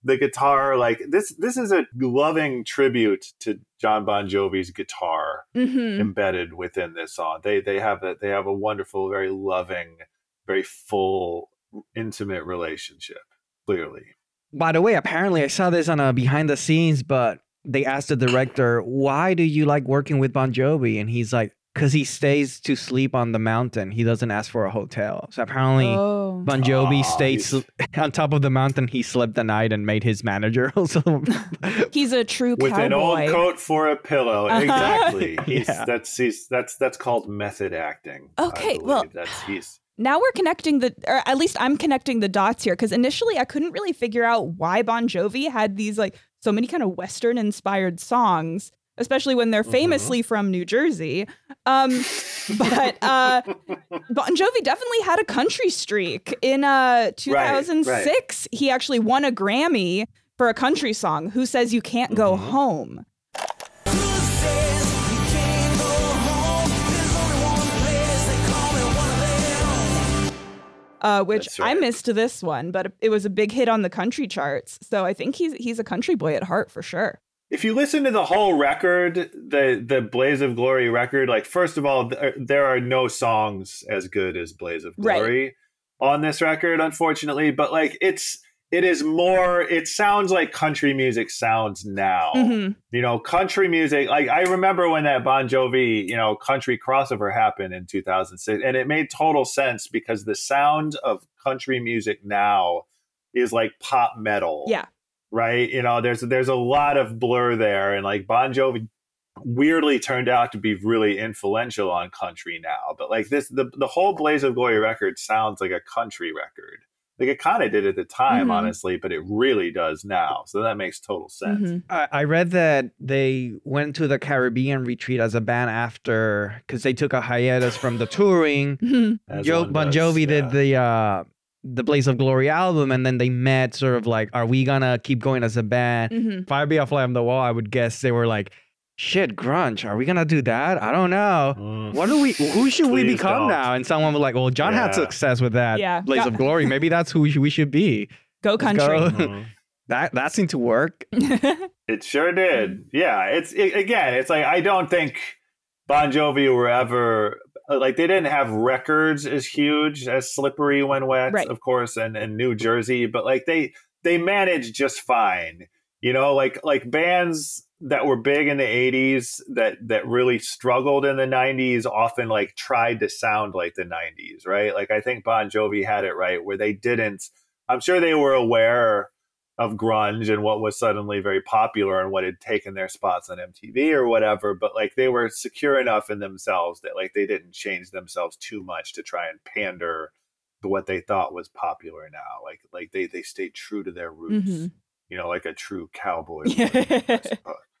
the guitar. Like this, this is a loving tribute to Jon Bon Jovi's guitar hmm embedded within this song. They they have a they have a wonderful, very loving, very full, intimate relationship. Clearly, By the way, apparently I saw this on a behind the scenes, but they asked the director, "Why do you like working with Bon Jovi?" And he's like, "Cause he stays to sleep on the mountain. He doesn't ask for a hotel." So apparently. Oh. Bon Jovi Aw, stayed sl- [laughs] on top of the mountain. He slept the night and made his manager [laughs] also. [laughs] He's a true with cowboy. an old coat for a pillow. Uh-huh. Exactly. He's, Yeah. That's he's that's that's called method acting. Okay, well- that's he's [sighs] now we're connecting the, or at least I'm connecting the dots here because initially I couldn't really figure out why Bon Jovi had these like so many kind of Western inspired songs, especially when they're Mhm. famously from New Jersey. Um, [laughs] but uh, Bon Jovi definitely had a country streak. In uh, 2006, he actually won a Grammy for a country song, Who Says You Can't Go Mhm. Home? Who says you can't go home? There's only one place they call me one of them. uh, which That's I missed this one, but it was a big hit on the country charts. So I think he's he's a country boy at heart for sure. If you listen to the whole record, the the Blaze of Glory record, like first of all, th- there are no songs as good as Blaze of Right. Glory on this record, unfortunately. But like it's it is more. It sounds like country music sounds now. Mhm. You know, country music. Like I remember when that Bon Jovi, you know, country crossover happened in 2006, and it made total sense because the sound of country music now is like pop metal Yeah. Right? You know, there's there's a lot of blur there, and like Bon Jovi weirdly turned out to be really influential on country now. But like this, the the whole Blaze of Glory record sounds like a country record. Like it kind of did at the time, Mhm. honestly, but it really does now. So that makes total sense. Mhm. I, I read that they went to the Caribbean retreat as a band after because they took a hiatus from the touring. [laughs] Mhm. Jon Bon Jovi yeah. did the uh the Blaze of Glory album, and then they met, sort of like, are we gonna keep going as a band? Mhm. Fire Be a Fly on the Wall, I would guess they were like, shit, grunge, are we gonna do that? I don't know. Mm. What do we? Who should we become don't. now? And someone was like, "Well, Jon had success with that Yeah. Blaze Go- of Glory. Maybe that's who we should, we should be." Go Let's country. go. Mhm. [laughs] That that seemed to work. [laughs] It sure did. Yeah, it's it, again, it's like I don't think Bon Jovi were ever Uh, like they didn't have records as huge as Slippery When Wet, Right. of course, and, and New Jersey, but like they they managed just fine. You know, like like bands that were big in the 80s that that really struggled in the 90s often like tried to sound like the 90s right like i think bon jovi had it right where they didn't i'm sure they were aware of grunge and what was suddenly very popular and what had taken their spots on MTV or whatever but like they were secure enough in themselves that like they didn't change themselves too much to try and pander to what they thought was popular now like like they they stayed true to their roots Mhm. you know like a true cowboy [laughs] would,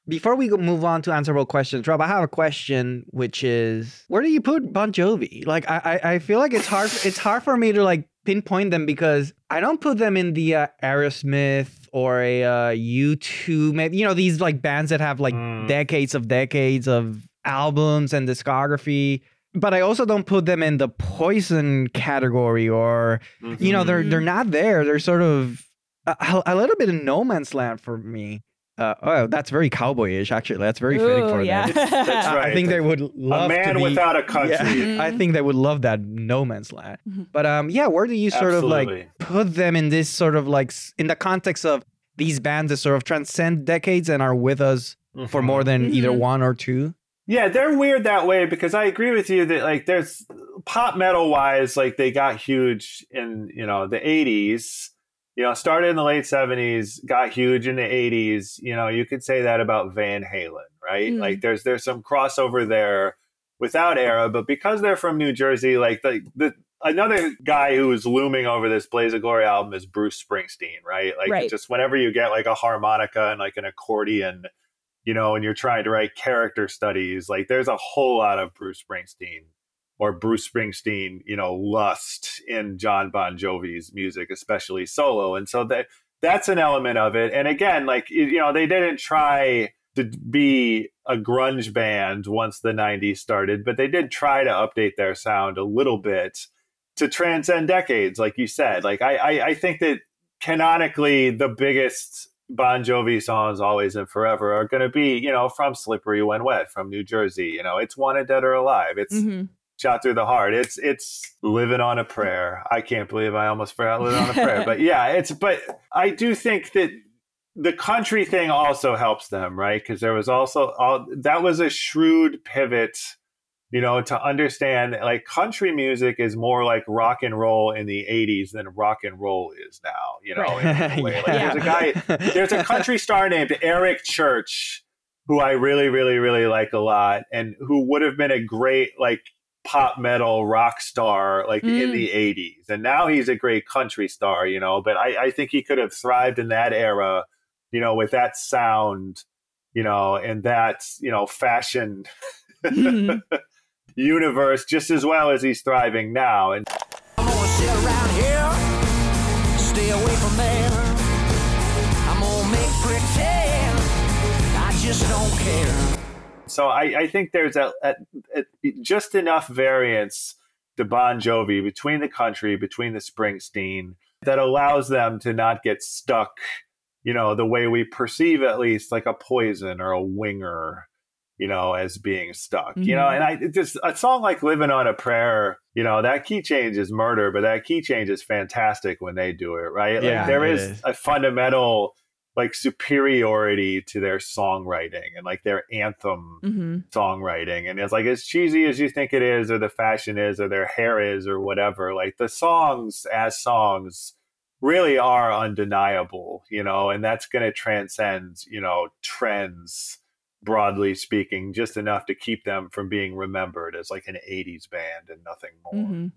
Before we move on to answerable questions, Rob, I have a question, which is, where do you put Bon Jovi? Like, I, I, I feel like it's hard. It's hard for me to like pinpoint them because I don't put them in the uh, Aerosmith or a uh, U2, maybe you know these like bands that have like Mm. decades of decades of albums and discography. But I also don't put them in the Poison category or you know they're Mhm. they're not there. They're sort of a, a little bit in no man's land for me. Uh, oh, that's very cowboyish. Actually, that's very fitting Ooh, for yeah. them. That's I- [laughs] I think they would love a to man be- without a country. Yeah, I think they would love that no man's land. Mhm. But um, yeah, where do you sort of like put them in this sort of like in the context of these bands that sort of transcend decades and are with us for Mhm. more than either Mhm. one or two? Yeah, they're weird that way because I agree with you that like there's pop metal wise, like they got huge in you know the '80s. You know, started in the late '70s, got huge in the '80s. You know, you could say that about Van Halen, right? Mm. Like there's there's some crossover there without era, but because they're from New Jersey, like the the another guy who is looming over this Blaze of Glory album is Bruce Springsteen, right? Like Right. just whenever you get like a harmonica and like an accordion, you know, and you're trying to write character studies, like there's a whole lot of Bruce Springsteen or Bruce Springsteen, you know, lust in Jon Bon Jovi's music, especially solo. And so that that's an element of it. And again, like you know, they didn't try to be a grunge band once the 90s started, but they did try to update their sound a little bit to transcend decades, like you said. Like I, I, I think that canonically the biggest Bon Jovi songs, always and forever, are going to be, you know, from "Slippery When Wet" from New Jersey. You know, it's "Wanted Dead or Alive." It's Mhm. "Shot Through the Heart." It's it's "Living on a Prayer." I can't believe I almost forgot "Living on a Prayer," [laughs] but yeah, it's. But I do think that the country thing also helps them, right? Because there was also all that was a shrewd pivot you know, to understand like country music is more like rock and roll in the 80s than rock and roll is now, you know, way. Like, there's a [laughs] guy, there's a country star named Eric Church who I really, really, really like a lot and who would have been a great like pop metal rock star like in Mm. the 80s. And now he's a great country star, you know, but I, I think he could have thrived in that era, you know, with that sound, you know, and that, you know, fashion Mhm. [laughs] universe just as well as he's thriving now. And so I, I think there's a, a, a, just enough variance to Bon Jovi between the country, between the Springsteen, that allows them to not get stuck, you know, the way we perceive at least like a Poison or a Winger, you know, as being stuck. You know, Mhm. and I just a song like Living on a Prayer, you know, that key change is murder, but that key change is fantastic when they do it, right? Yeah, like there is is. a fundamental like superiority to their songwriting and like their anthem Mhm. songwriting and it's like as cheesy as you think it is or the fashion is or their hair is or whatever like the songs as songs really are undeniable you know and that's going to transcend you know trends broadly speaking just enough to keep them from being remembered as like an 80s band and nothing more Mhm.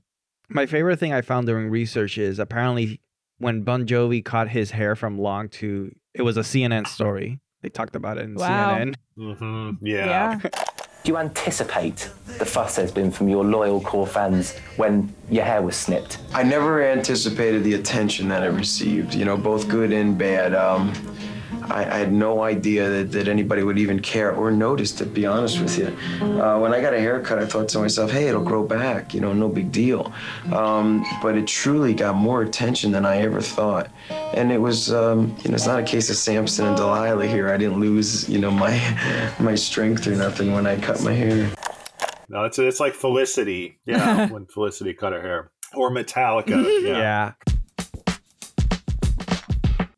My favorite thing I found during research is apparently when Bon Jovi cut his hair from long to it was a CNN story. They talked about it in Wow. CNN. hmm yeah. Yeah. Do you anticipate the fuss there's been from your loyal core fans when your hair was snipped? I never anticipated the attention that it received, you know, both good and bad. Um, I, I had no idea that, that anybody would even care or notice, to be honest with you. Uh, when I got a haircut, I thought to myself, hey, it'll grow back, you know, no big deal. Um, but it truly got more attention than I ever thought. And it was, um, you know, it's not a case of Samson and Delilah here. I didn't lose, you know, my, [laughs] my strength or nothing when I cut my hair. no it's it's like felicity yeah [laughs] when felicity cut her hair or Metallica [laughs] yeah, Yeah.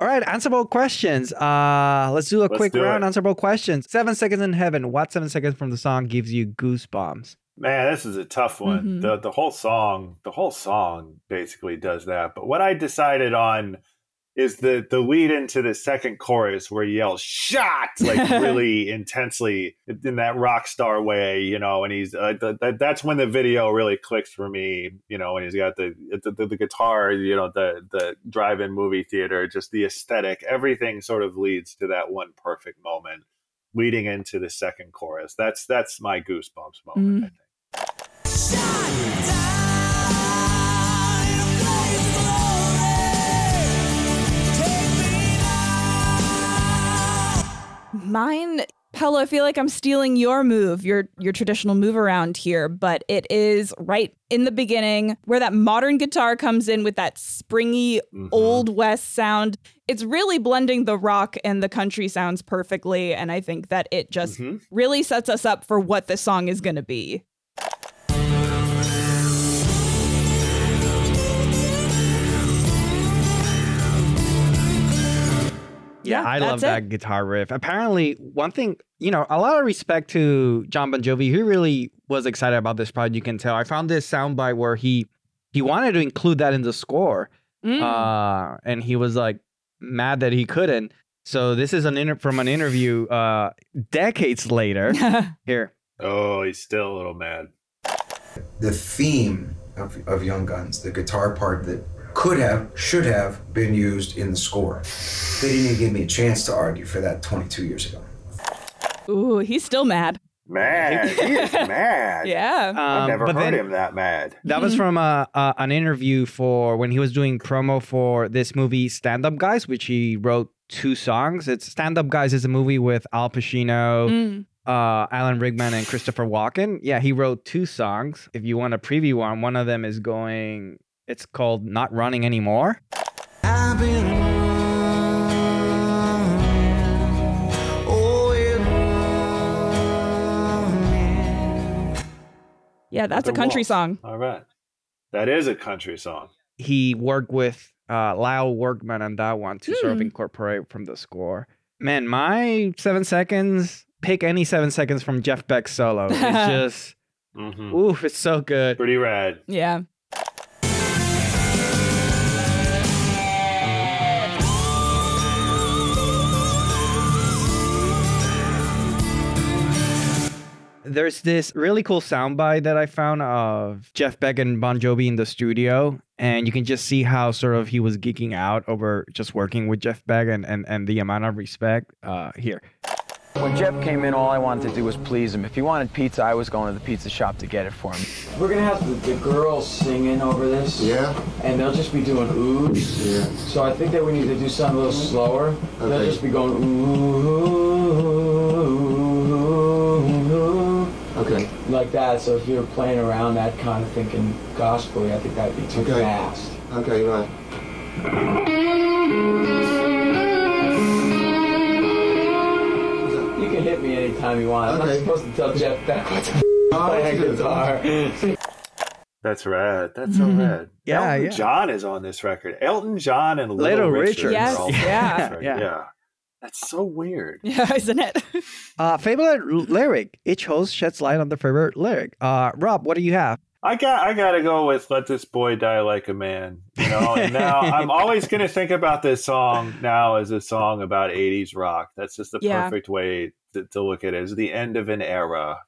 All All right, answerable questions. Uh, let's do a Let's quick do round. it. Answerable questions. Seven seconds in heaven. What seven seconds from the song gives you goosebumps? Man, this is a tough one. Mhm. The the whole song, the whole song basically does that. But what I decided on is the the lead into the second chorus where he yells "shot" like [laughs] really intensely in that rock star way, you know. And he's uh, th- th- that's when the video really clicks for me, you know. When he's got the the, the, the guitar, you know, the the drive-in movie theater, just the aesthetic, everything sort of leads to that one perfect moment leading into the second chorus. That's that's my goosebumps moment. I think. Mine, Pella, I feel like I'm stealing your move, your your traditional move around here, but it is right in the beginning where that modern guitar comes in with that springy Mhm. old west sound. It's really blending the rock and the country sounds perfectly, and I think that it just Mhm. really sets us up for what this song is going to be. Yeah, I love that's it. that guitar riff. Apparently, one thing, you know, a lot of respect to Jon Bon Jovi. He really was excited about this project. You can tell. I found this soundbite where he he wanted to include that in the score, Mm. uh, and he was like mad that he couldn't. So this is an inter- from an interview uh, decades later. [laughs] Here, Oh, he's still a little mad. the theme of, of Young Guns, the guitar part that could have, should have been used in the score. They didn't even give me a chance to argue for that 22 years ago. Ooh, he's still mad. Mad. he is [laughs] mad. Yeah. I've Um, never but heard then- him that mad. That was from a, a an interview for when he was doing promo for this movie Stand Up Guys, which he wrote two songs. It's Stand Up Guys is a movie with Al Pacino, Mm. uh, Alan Rickman, and Christopher Walken. Yeah, he wrote two songs. If you want a preview on, one of them is going. It's called Not Running Anymore. I've been oh, yeah, that's The a country Wolf. song. All right. That is a country song. He worked with uh, Lyle Workman on that one to sort of Hmm. incorporate from the score. Man, my seven seconds. Pick any seven seconds from Jeff Beck's solo. It's [laughs] just. hmm Oof, it's so good. Pretty rad. Yeah. There's this really cool soundbite that I found of Jeff Beck and Bon Jovi in the studio, and you can just see how sort of he was geeking out over just working with Jeff Beck and and, and the amount of respect. Uh, here, When Jeff came in, all I wanted to do was please him. If he wanted pizza, I was going to the pizza shop to get it for him. We're gonna have the, the girls singing over this. Yeah? And they'll just be doing oohs. Yeah. So I think that we need to do something a little slower. They'll just be going ooh, Okay. like that. So if you're playing around that kind of thinking gospel, I think that'd be too fast. Okay. fast. Okay, right. You can hit me anytime you want. I'm Okay. not supposed to tell Jeff Beck what [laughs] to Oh, play that's a guitar. That's rad. That's so mm-hmm. rad. Yeah, Elton yeah. John is on this record. Elton John and Little, Little Richard. Richard. are Yes, all on yeah. this. Yeah. yeah. That's so weird. [laughs] Yeah, isn't it? [laughs] uh, favorite l- lyric. Each host sheds light on the favorite lyric. Uh, Rob, what do you have? I got I gotta go with Let This Boy Die Like a Man. You know, and now [laughs] I'm always gonna think about this song now as a song about eighties rock. That's just the Yeah. perfect way to, to look at it. It's the end of an era.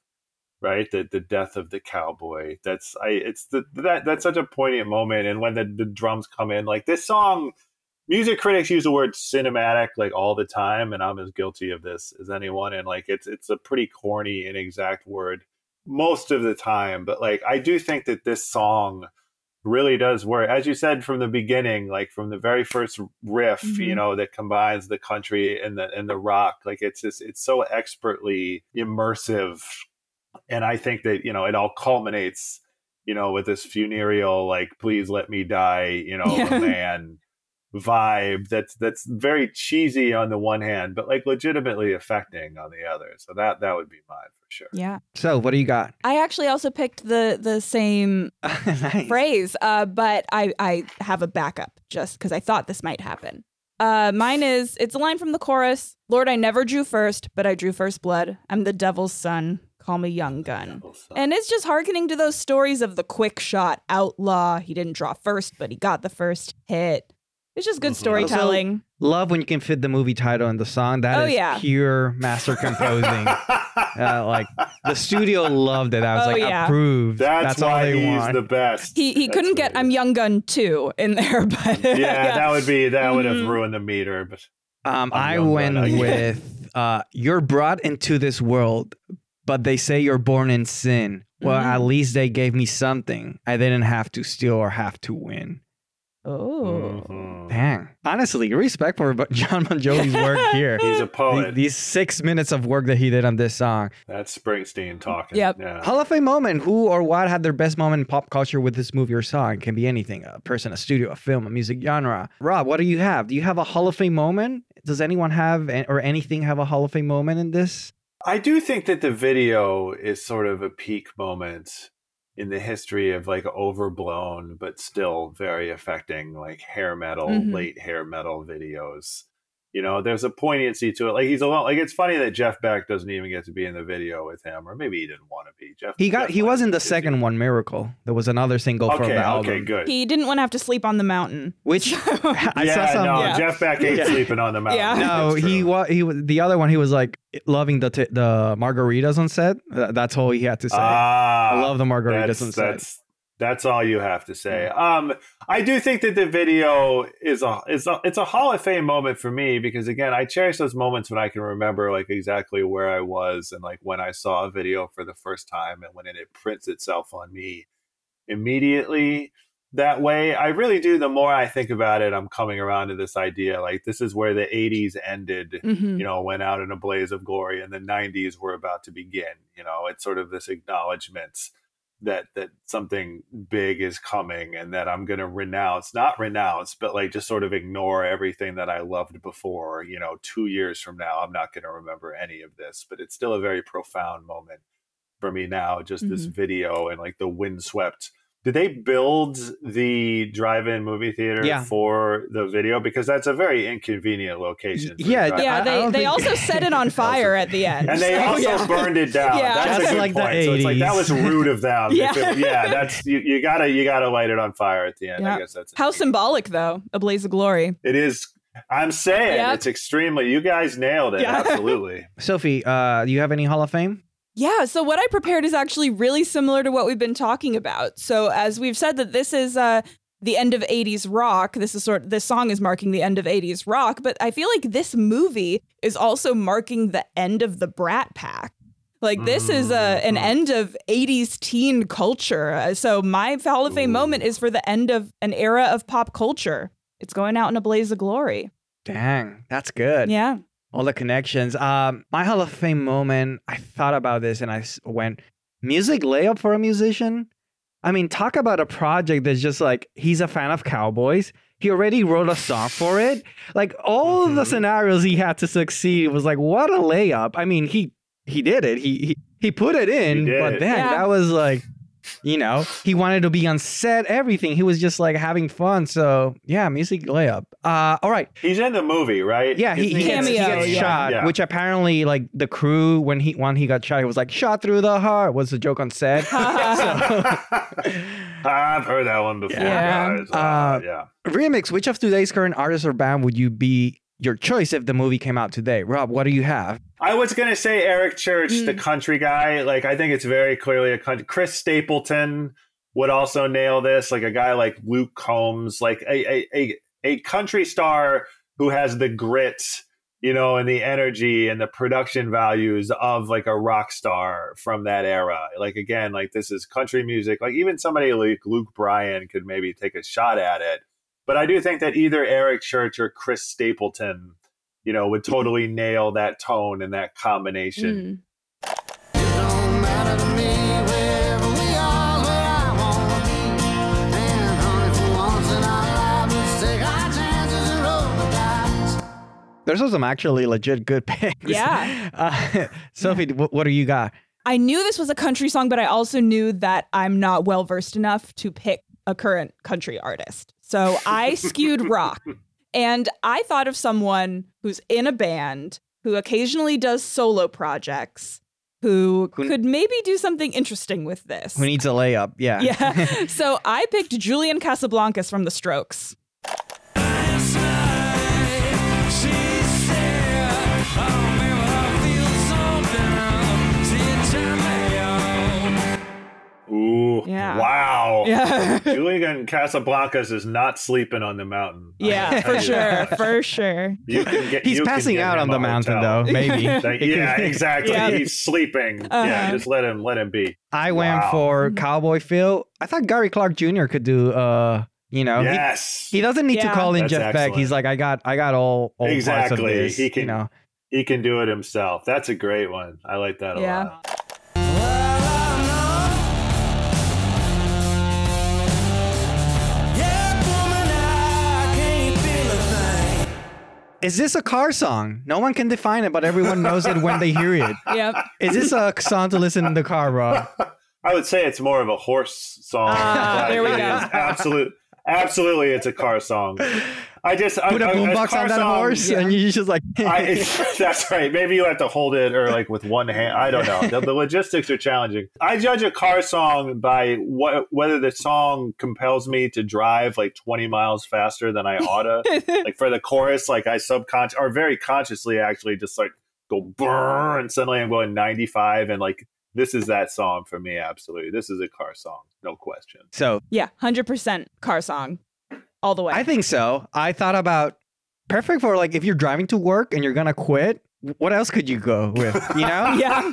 Right? The the death of the cowboy. That's I it's the that that's such a poignant moment and when the, the drums come in, like this song music critics use the word cinematic like all the time and i'm as guilty of this as anyone and like it's it's a pretty corny inexact word most of the time but like i do think that this song really does work as you said from the beginning like from the very first riff you Mhm. know that combines the country and the and the rock like it's just it's so expertly immersive and i think that you know it all culminates you know with this funereal like please let me die you know Yeah. man vibe that's that's very cheesy on the one hand but like legitimately affecting on the other so that that would be mine for sure Yeah. So, what do you got? I actually also picked the the same [laughs] nice. phrase, uh, but I I have a backup just because I thought this might happen. Uh, mine is it's a line from the chorus Lord, I never drew first, but I drew first blood. I'm the devil's son. Call me Young Gun. And it's just hearkening to those stories of the quick shot outlaw. He didn't draw first, but he got the first hit. It's just good storytelling. Love when you can fit the movie title in the song. That is Oh, yeah. pure master composing. [laughs] uh, like the studio loved it. I was Oh, like yeah. approved. That's, all why they he's want. the best. he he couldn't get I'm Young Gun 2 in there, [laughs] but yeah, that would be that would have Mhm. ruined the meter. But Um, I'm I young went gun, with uh, "You're brought into this world, but they say you're born in sin." Well, Mhm. at least they gave me something. I didn't have to steal or have to win. Oh. Mhm. Dang. Honestly, respect for [laughs] Jon Bon Jovi's work [laughs] here. he's a The- poet. These six minutes of work that he did on this song. That's Springsteen talking. Yep. Yeah. Hall of Fame moment. Who or what had their best moment in pop culture with this movie or song? It can be anything a person, a studio, a film, a music genre. Rob, what do you have? Do you have a Hall of Fame moment? Does anyone have or anything have a Hall of Fame moment in this? I do think that the video is sort of a peak moment in the history of like overblown but still very affecting like hair metal, Mhm. late hair metal videos. You know, there's a poignancy to it. Like he's alone. Like it's funny that Jeff Beck doesn't even get to be in the video with him, or maybe he didn't want to be. Jeff. He got Jeff he was wanted in the to be. second one, Miracle. There was another single from the album. okay, good. He didn't want to have to sleep on the mountain. Which [laughs] I yeah, saw some. no, Yeah. Jeff Beck ain't Yeah. sleeping on the mountain. Yeah. No, That's he was he was the other one. He was like loving the t- the margaritas on set. That's all he had to say. Ah, I love the margaritas that's, on set. that's that's all you have to say. Um, I do think that the video is a is a it's a Hall of Fame moment for me because again, I cherish those moments when I can remember like exactly where I was and like when I saw a video for the first time and when it prints itself on me immediately that way. I really do. The more I think about it, I'm coming around to this idea like this is where the 80s ended Mhm. you know, went out in a blaze of glory, and the '90s were about to begin. You know, it's sort of this acknowledgement that that something big is coming, and that I'm going to renounce, not renounce, but like just sort of ignore everything that I loved before. You know, two years from now, I'm not going to remember any of this, but it's still a very profound moment for me now. Just this Mhm. video and like the windswept. Did they build the drive-in movie theater Yeah. for the video? Because that's a very inconvenient location. yeah, drive-in. Yeah, I- I they, they think- also [laughs] set it on fire at the end. and they So, also yeah. burned it down. Yeah. That's Just a good like the point. So it's like that was rude of them. [laughs] Yeah. It- yeah, that's you, you gotta you gotta light it on fire at the end. Yeah. I guess that's How symbolic, though. A blaze of glory. it is. I'm saying Yep. it's extremely. You guys nailed it. Yeah. [laughs] Absolutely. Sophie, uh, do you have any Hall of Fame? Yeah, so what I prepared is actually really similar to what we've been talking about. So as we've said that this is uh the end of 80s rock. This is sort this song is marking the end of 80s rock, but I feel like this movie is also marking the end of the Brat Pack. Like this is a, an Mhm. end of 80s teen culture. Uh, So my Hall of Fame Ooh. moment is for the end of an era of pop culture. It's going out in a blaze of glory. Dang, that's good. Yeah. All the connections. Um, my Hall of Fame moment. I thought about this and I went, music layup for a musician. I mean, talk about a project that's just like he's a fan of cowboys. He already wrote a song for it. Like all of the scenarios he had to succeed was like, what a layup. I mean, he he did it. He he, he put it in, but then Yeah. that was like, you know, he wanted to be on set, everything. He was just like having fun. So yeah, music layup. Uh, all right. He's in the movie, right? Yeah, he, Isn't he gets, he gets yeah. shot, Yeah. which apparently like the crew when he when he got shot, he was like shot through the heart was the joke on set. so, [laughs] [laughs] I've heard that one before, Yeah. guys. Uh, Uh, yeah. remix. Which of today's current artists or band would you be your choice if the movie came out today? Rob, what do you have? I was gonna say Eric Church, the Mm. country guy. Like I think it's very clearly a country. Chris Stapleton would also nail this. Like a guy like Luke Combs, like a a a, a country star who has the grit, you know, and the energy and the production values of like a rock star from that era. Like again, like this is country music. Like even somebody like Luke Bryan could maybe take a shot at it. But I do think that either Eric Church or Chris Stapleton you know, would totally nail that tone and that combination. Mm. don't matter to me wherever are, where I wanna be. And honey, for once in our lives, let's take our chances and roll the dice. There's also some actually legit good picks. Yeah. [laughs] Uh, Sophie, what, what do you got? I knew this was a country song, but I also knew that I'm not well versed enough to pick a current country artist. So I skewed rock. And I thought of someone who's in a band, who occasionally does solo projects, who Who- could maybe do something interesting with this. Who needs a layup? Yeah. yeah. [laughs] so I picked Julian Casablancas from The Strokes. Ooh. Yeah. Wow. [laughs] Yeah. Julian Casablancas is not sleeping on the mountain. Yeah, for sure. [laughs] For sure. You can get, He's you can passing get out on the mountain, hotel. though. [laughs] Maybe. That- yeah, exactly. Yeah. He's sleeping. Uh-huh. Yeah, just let him let him be. I went for Mhm. Cowboy Phil. I thought Gary Clark Jr. could do. uh You know, he- Yes. he, doesn't need to call in That's Jeff Beck. He's like, I got, I got all, all parts of Exactly. this. He can- you know. He can do it himself. That's a great one. I like that a Yeah. lot. Is this a car song? No one can define it, but everyone knows it when they hear it. [laughs] Yep. Is this a song to listen in the car, bro? [laughs] I would say it's more of a horse song. Ah, there we go. is Absolute, absolutely, it's a car song. [laughs] I just Put a I, I- boombox on that song- horse, [laughs] and you just like. [laughs] I, [laughs] that's right. Maybe you have to hold it or like with one hand. I don't know. The, the logistics are challenging. I judge a car song by what whether the song compels me to drive like 20 miles faster than I oughta. like for the chorus, like I subconscious or very consciously actually just like go brrr, and suddenly I'm going 95 and like this is that song for me. Absolutely, this is a car song, no question. so Yeah, 100% car song. All the way. I think so. I thought about perfect for like if you're driving to work and you're gonna quit. What else could you go with? You know, [laughs] yeah.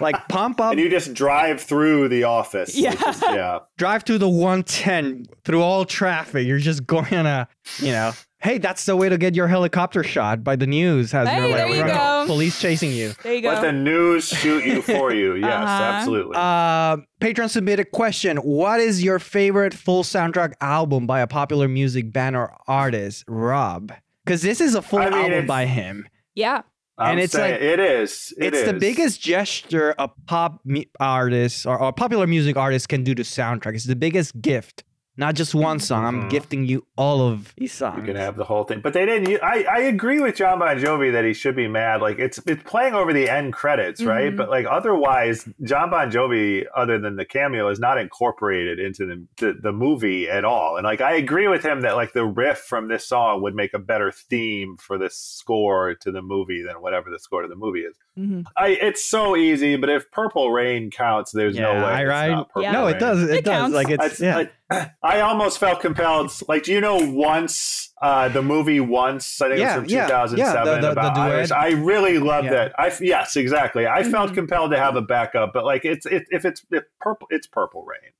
like pump up, and you just drive through the office. Yeah. Like, just- yeah. drive through the 110 through all traffic. You're just going to, you know, hey, that's the way to get your helicopter shot by the news. Has Hey, your, like, there you go. police chasing you. There you go. Let the news shoot you [laughs] for you. Yes, Uh-huh. absolutely. Uh, patron submitted question: What is your favorite full soundtrack album by a popular music band or artist, Rob? Because this is a full I mean, album by him. yeah. I'm and it's saying like- it is. It it's the biggest gesture a pop mu- artist or, or popular music artist can do to soundtrack. It's the biggest gift, not just one [laughs] song. I'm Mhm. gifting you all of these songs. You can have the whole thing, but they didn't. I I agree with Jon Bon Jovi that he should be mad. Like it's it's playing over the end credits, right? Mhm. But like otherwise, Jon Bon Jovi, other than the cameo, is not incorporated into the, the the movie at all. And like I agree with him that like the riff from this song would make a better theme for this score to the movie than whatever the score to the movie is. Hmm I it's so easy, but if Purple Rain counts, there's no way. I- it's right? not Purple Yeah. No, it does. It, It does. counts. Like it's I, yeah. I, I almost felt compelled. Like, do you know once uh, the movie once? I think Yeah, it was yeah, from 2007 yeah, the- the- about the duet. Irish. I really love Yeah. that. I yes, exactly. I felt Mhm. compelled to have a backup, but like it's it, if it's if purple, it's Purple Rain.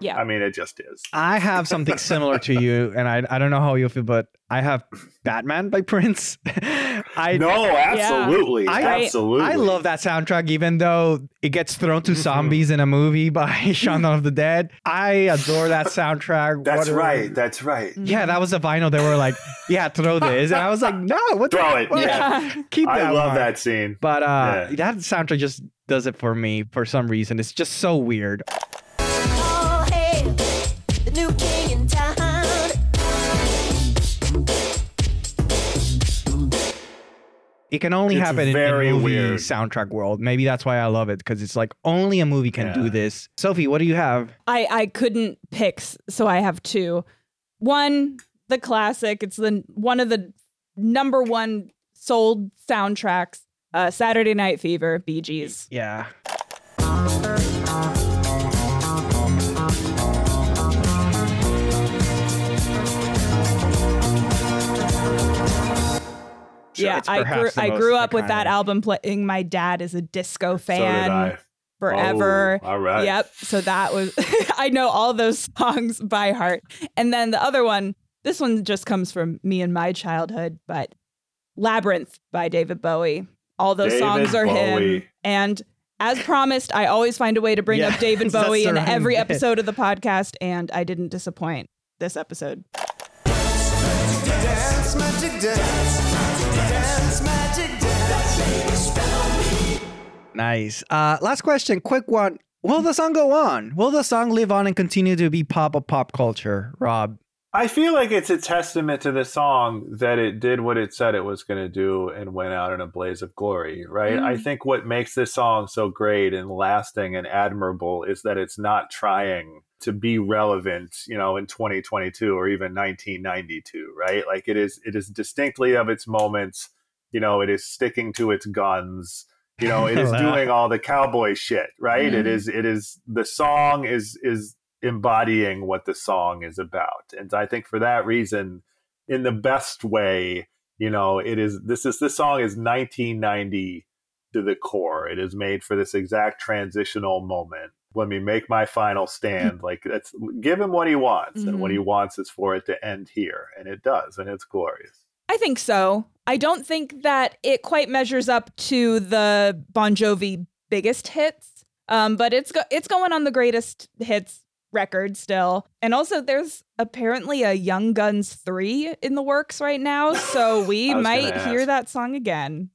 Yeah. I mean, it just is. I have something similar to you, and I I don't know how you feel, but I have Batman by Prince. [laughs] I No, absolutely, I- absolutely. I love that soundtrack, even though it gets thrown to Mhm. zombies in a movie by [laughs] Shaun of the Dead. I adore that [laughs] soundtrack. That's What a- right. That's right. Yeah, that was a vinyl. They were like, "Yeah, throw this," and I was like, "No, what? Throw the, it, what- yeah. keep that." I love one." that scene. But uh, Yeah. that soundtrack just does it for me for some reason. It's just so weird. It can only It's happen in, a very in movie weird. soundtrack world. Maybe that's why I love it because it's like only a movie can Yeah. do this. Sophie, what do you have? I, I couldn't pick, so I have two. One, the classic. It's the one of the number one sold soundtracks. Uh, Saturday Night Fever, Bee Gees. Yeah. Yeah, It's I grew the I grew up with that iconic. album playing. My dad is a disco So did fan I. forever. Oh, all right. Yep. So that was [laughs] I know all those songs by heart. And then the other one, this one just comes from me and my childhood, but Labyrinth by David Bowie. All those David songs are him. And as promised, I always find a way to bring up [laughs] David Bowie in every bit. episode of the podcast, and I didn't disappoint this episode. Dance magic dance. Dance magic dance. Nice. Uh, last question, quick one. Will the song go on? Will the song live on and continue to be pop of pop culture, Rob? I feel like it's a testament to the song that it did what it said it was going to do and went out in a blaze of glory, right? Mm. I think what makes this song so great and lasting and admirable is that it's not trying to be relevant, you know, in 2022 or even 1992, right? Like it is it is distinctly of its moments, you know, it is sticking to its guns. You know, it [laughs] is doing all the cowboy shit, right? It Mhm. is it is the song is is embodying what the song is about. And I think for that reason, in the best way, you know, it is this is this song is 1990 to the core. It is made for this exact transitional moment. Let me make my final stand. [laughs] like that's give him what he wants, and what he wants is for it to end here, and it does, and it's glorious. I think so. I don't think that it quite measures up to the Bon Jovi biggest hits, um, but it's go- it's going on the greatest hits record still. And also, there's apparently a Young Guns three in the works right now, so we [laughs] might hear that song again.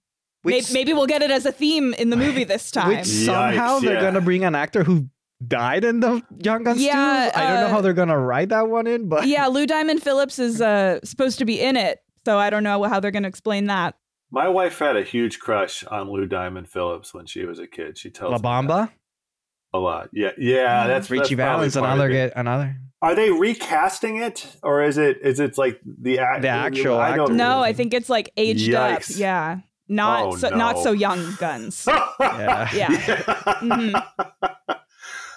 Which- Maybe, maybe we'll get it as a theme in the movie this time. Which somehow they're yeah. gonna bring an actor who died in the Young Guns Yeah, 2. I don't know uh, how they're gonna write that one in, but yeah, Lou Diamond Phillips is uh, supposed to be in it, so I don't know how they're going to explain that. My wife had a huge crush on Lou Diamond Phillips when she was a kid. She tells La me Bamba, a lot. Yeah, yeah, that's Richie that's probably Valens, another get another. Are they recasting it, or is it is it like the act- The actual I don't No, I think it's like aged up. Yeah. Not Oh, so not so young guns. [laughs] Yeah. yeah. Mhm.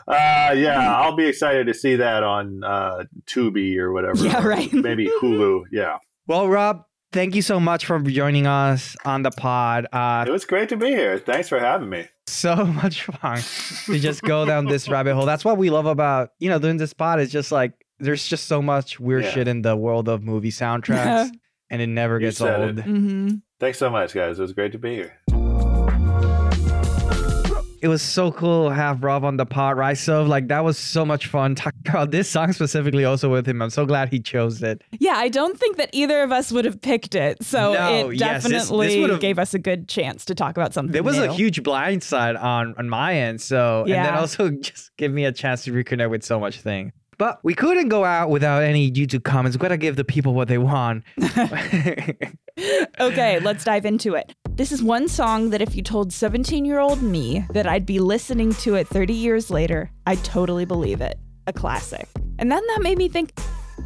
Uh, yeah, I'll be excited to see that on uh, Tubi or whatever. Yeah, right. [laughs] Maybe Hulu. Yeah, Well, Rob, thank you so much for joining us on the pod. Uh, it was great to be here. Thanks for having me. so [laughs] much fun to just go down this rabbit hole. That's what we love about you know doing this pod. Is just like there's just so much weird Yeah. shit in the world of movie soundtracks, and it never You gets said old. it. Thanks so much, guys. It was great to be here. It was so cool to have Rob on the pod, right? So like that was so much fun talking about this song specifically also with him. I'm so glad he chose it. Yeah, I don't think that either of us would have picked it. So No, it yes, this- this definitely gave us a good chance to talk about something. There was a huge blind side on on my end, so and then Yeah. also [laughs] just give me a chance to reconnect with so much thing. But we couldn't go out without any YouTube comments. We gotta give the people what they want. [laughs] [laughs] okay, let's dive into it. This is one song that if you told 17 year old me that I'd be listening to it 30 years later, I'd totally believe it. A classic. And then that made me think,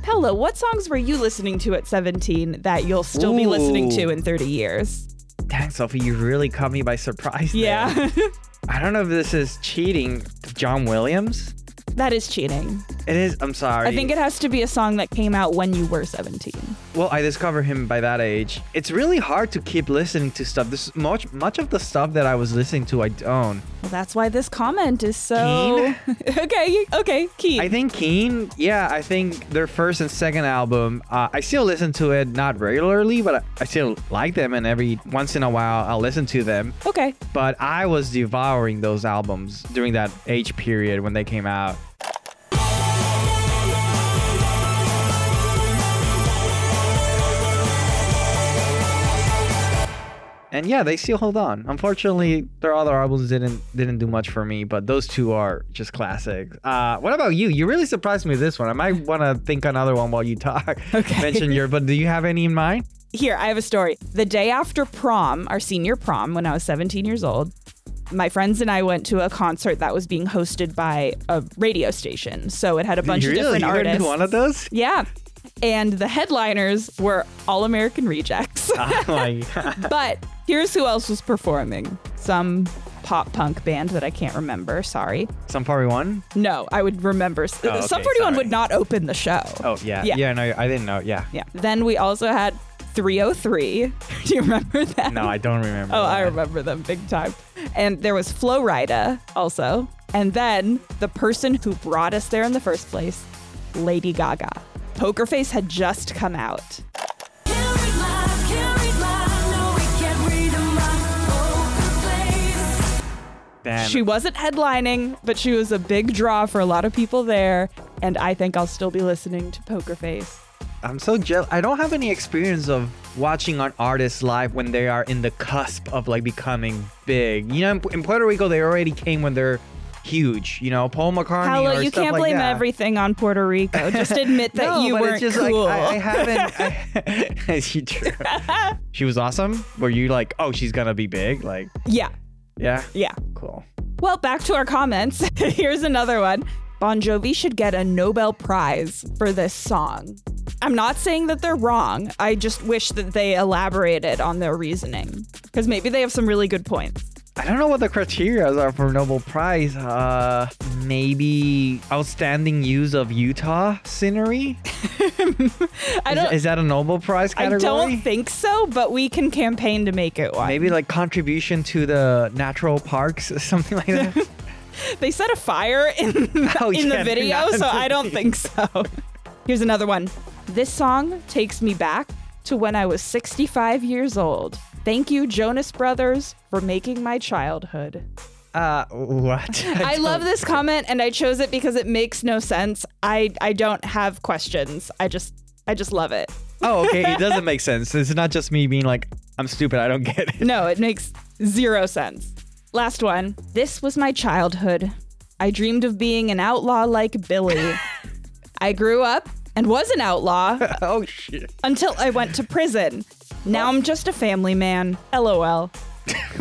Pella, what songs were you listening to at 17 that you'll still be listening to in 30 years? Dang, Sophie, you really caught me by surprise. there. Yeah, [laughs] I don't know if this is cheating. John Williams. That is cheating. It is. I'm sorry. I think it has to be a song that came out when you were 17. Well, I discovered him by that age. It's really hard to keep listening to stuff. This much much of the stuff that I was listening to, I don't. Well, that's why this comment is so. [laughs] okay, okay, Keane. I think Keane, yeah, I think their first and second album, uh, I still listen to it, not regularly, but I, I still like them, and every once in a while I'll listen to them. okay. But I was devouring those albums during that age period when they came out. And yeah, they still hold on. Unfortunately, their other albums didn't didn't do much for me, but those two are just classics. Uh, what about you? You really surprised me with this one. I might want to think another one while you talk. [laughs] Okay. Mention your, but do you have any in mind? Here, I have a story. The day after prom, our senior prom, when I was 17 years old, my friends and I went to a concert that was being hosted by a radio station. So it had a bunch really? of different you artists. one of those? Yeah. And the headliners were All American Rejects. [laughs] oh [laughs] but here's who else was performing some pop punk band that I can't remember. Sorry. Sum 41? No, I would remember. Oh, okay, Sum 41 sorry. would not open the show. Oh yeah. Yeah. Yeah, no, I didn't know. Yeah. Yeah. Then we also had 3OH!3. [laughs] Do you remember that? No, I don't remember. Oh, I remember them big time. And there was Flo Rida also. And then the person who brought us there in the first place, Lady Gaga. Poker Face had just come out. Damn. She wasn't headlining, but she was a big draw for a lot of people there. And I think I'll still be listening to Poker Face I'm so jealous. I don't have any experience of watching an artist live when they are in the cusp of like becoming big. You know, in, in Puerto Rico, they already came when they're huge. You know, Paul McCartney. Or you can't like blame that. everything on Puerto Rico. [laughs] Just admit that No, you weren't just cool. like I, I haven't. [laughs] I, [laughs] she, true. she was awesome. Were you like, oh, she's gonna be big? Like, yeah, yeah, yeah. cool. Well, back to our comments. Here's another one. Bon Jovi should get a Nobel Prize for this song. I'm not saying that they're wrong. I just wish that they elaborated on their reasoning because maybe they have some really good points. I don't know what the criteria are for Nobel Prize. Uh, maybe outstanding use of Utah scenery. [laughs] I Is, don't. is that a Nobel Prize category? I don't think so, but we can campaign to make it one. Maybe like contribution to the natural parks, [laughs] something like that. [laughs] They set a fire in, Oh, in yeah, the video, so I don't think so. Here's another one. This song takes me back to when I was 65 years old. Thank you, Jonas Brothers, for making my childhood. Uh, what? [laughs] I love this comment and I chose it because it makes no sense. I I don't have questions. I just I just love it. Oh, okay. It [laughs] doesn't make sense. It's not just me being like, I'm stupid. I don't get it. No, it makes zero sense. Last one. This was my childhood. I dreamed of being an outlaw like Billy. [laughs] I grew up and was an outlaw oh shit. until I went to prison. Now I'm just a family man. LOL. [laughs]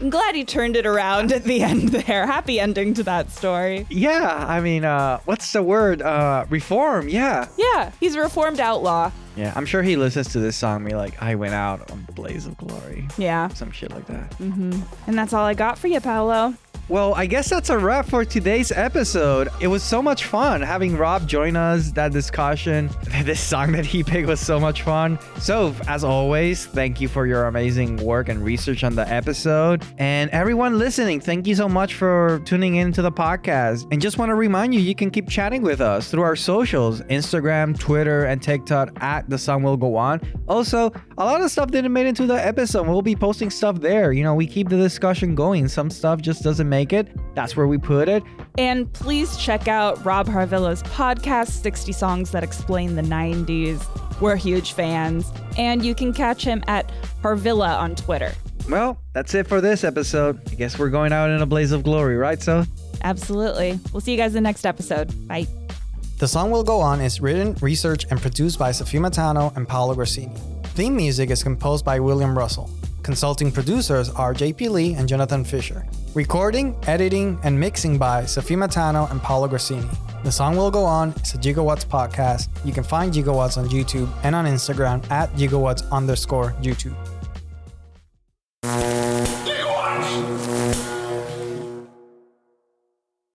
I'm glad he turned it around at the end there. Happy ending to that story. Yeah, I mean, uh, what's the word? Uh, reform. Yeah. Yeah, he's a reformed outlaw. Yeah, I'm sure he listens to this song and be like, I went out on Blaze of Glory. Yeah. Some shit like that. Mm-hmm. And that's all I got for you, Paolo. Well, I guess that's a wrap for today's episode. It was so much fun having Rob join us, that discussion. [laughs] This song that he picked was so much fun. So, as always, thank you for your amazing work and research on the episode. And everyone listening, thank you so much for tuning into the podcast. And just want to remind you, you can keep chatting with us through our socials Instagram, Twitter, and TikTok at The Song Will Go On. Also, a lot of stuff didn't make into the episode. We'll be posting stuff there. You know, we keep the discussion going. Some stuff just doesn't make it. That's where we put it. And please check out Rob Harvilla's podcast, 60 Songs That Explain the 90s. We're huge fans. And you can catch him at Harvilla on Twitter. Well, that's it for this episode. I guess we're going out in a blaze of glory, right? So, Absolutely. We'll see you guys in the next episode. Bye. The Song Will Go On is written, researched, and produced by Sofia Matano and Paolo Grassini. Theme music is composed by William Russell. Consulting producers are JP Lee and Jonathan Fisher. Recording, editing, and mixing by Sophie Matano and Paolo Grassini. The Song Will Go On is a Gigawatts podcast. You can find Gigawatts on YouTube and on Instagram at gigawatts underscore YouTube.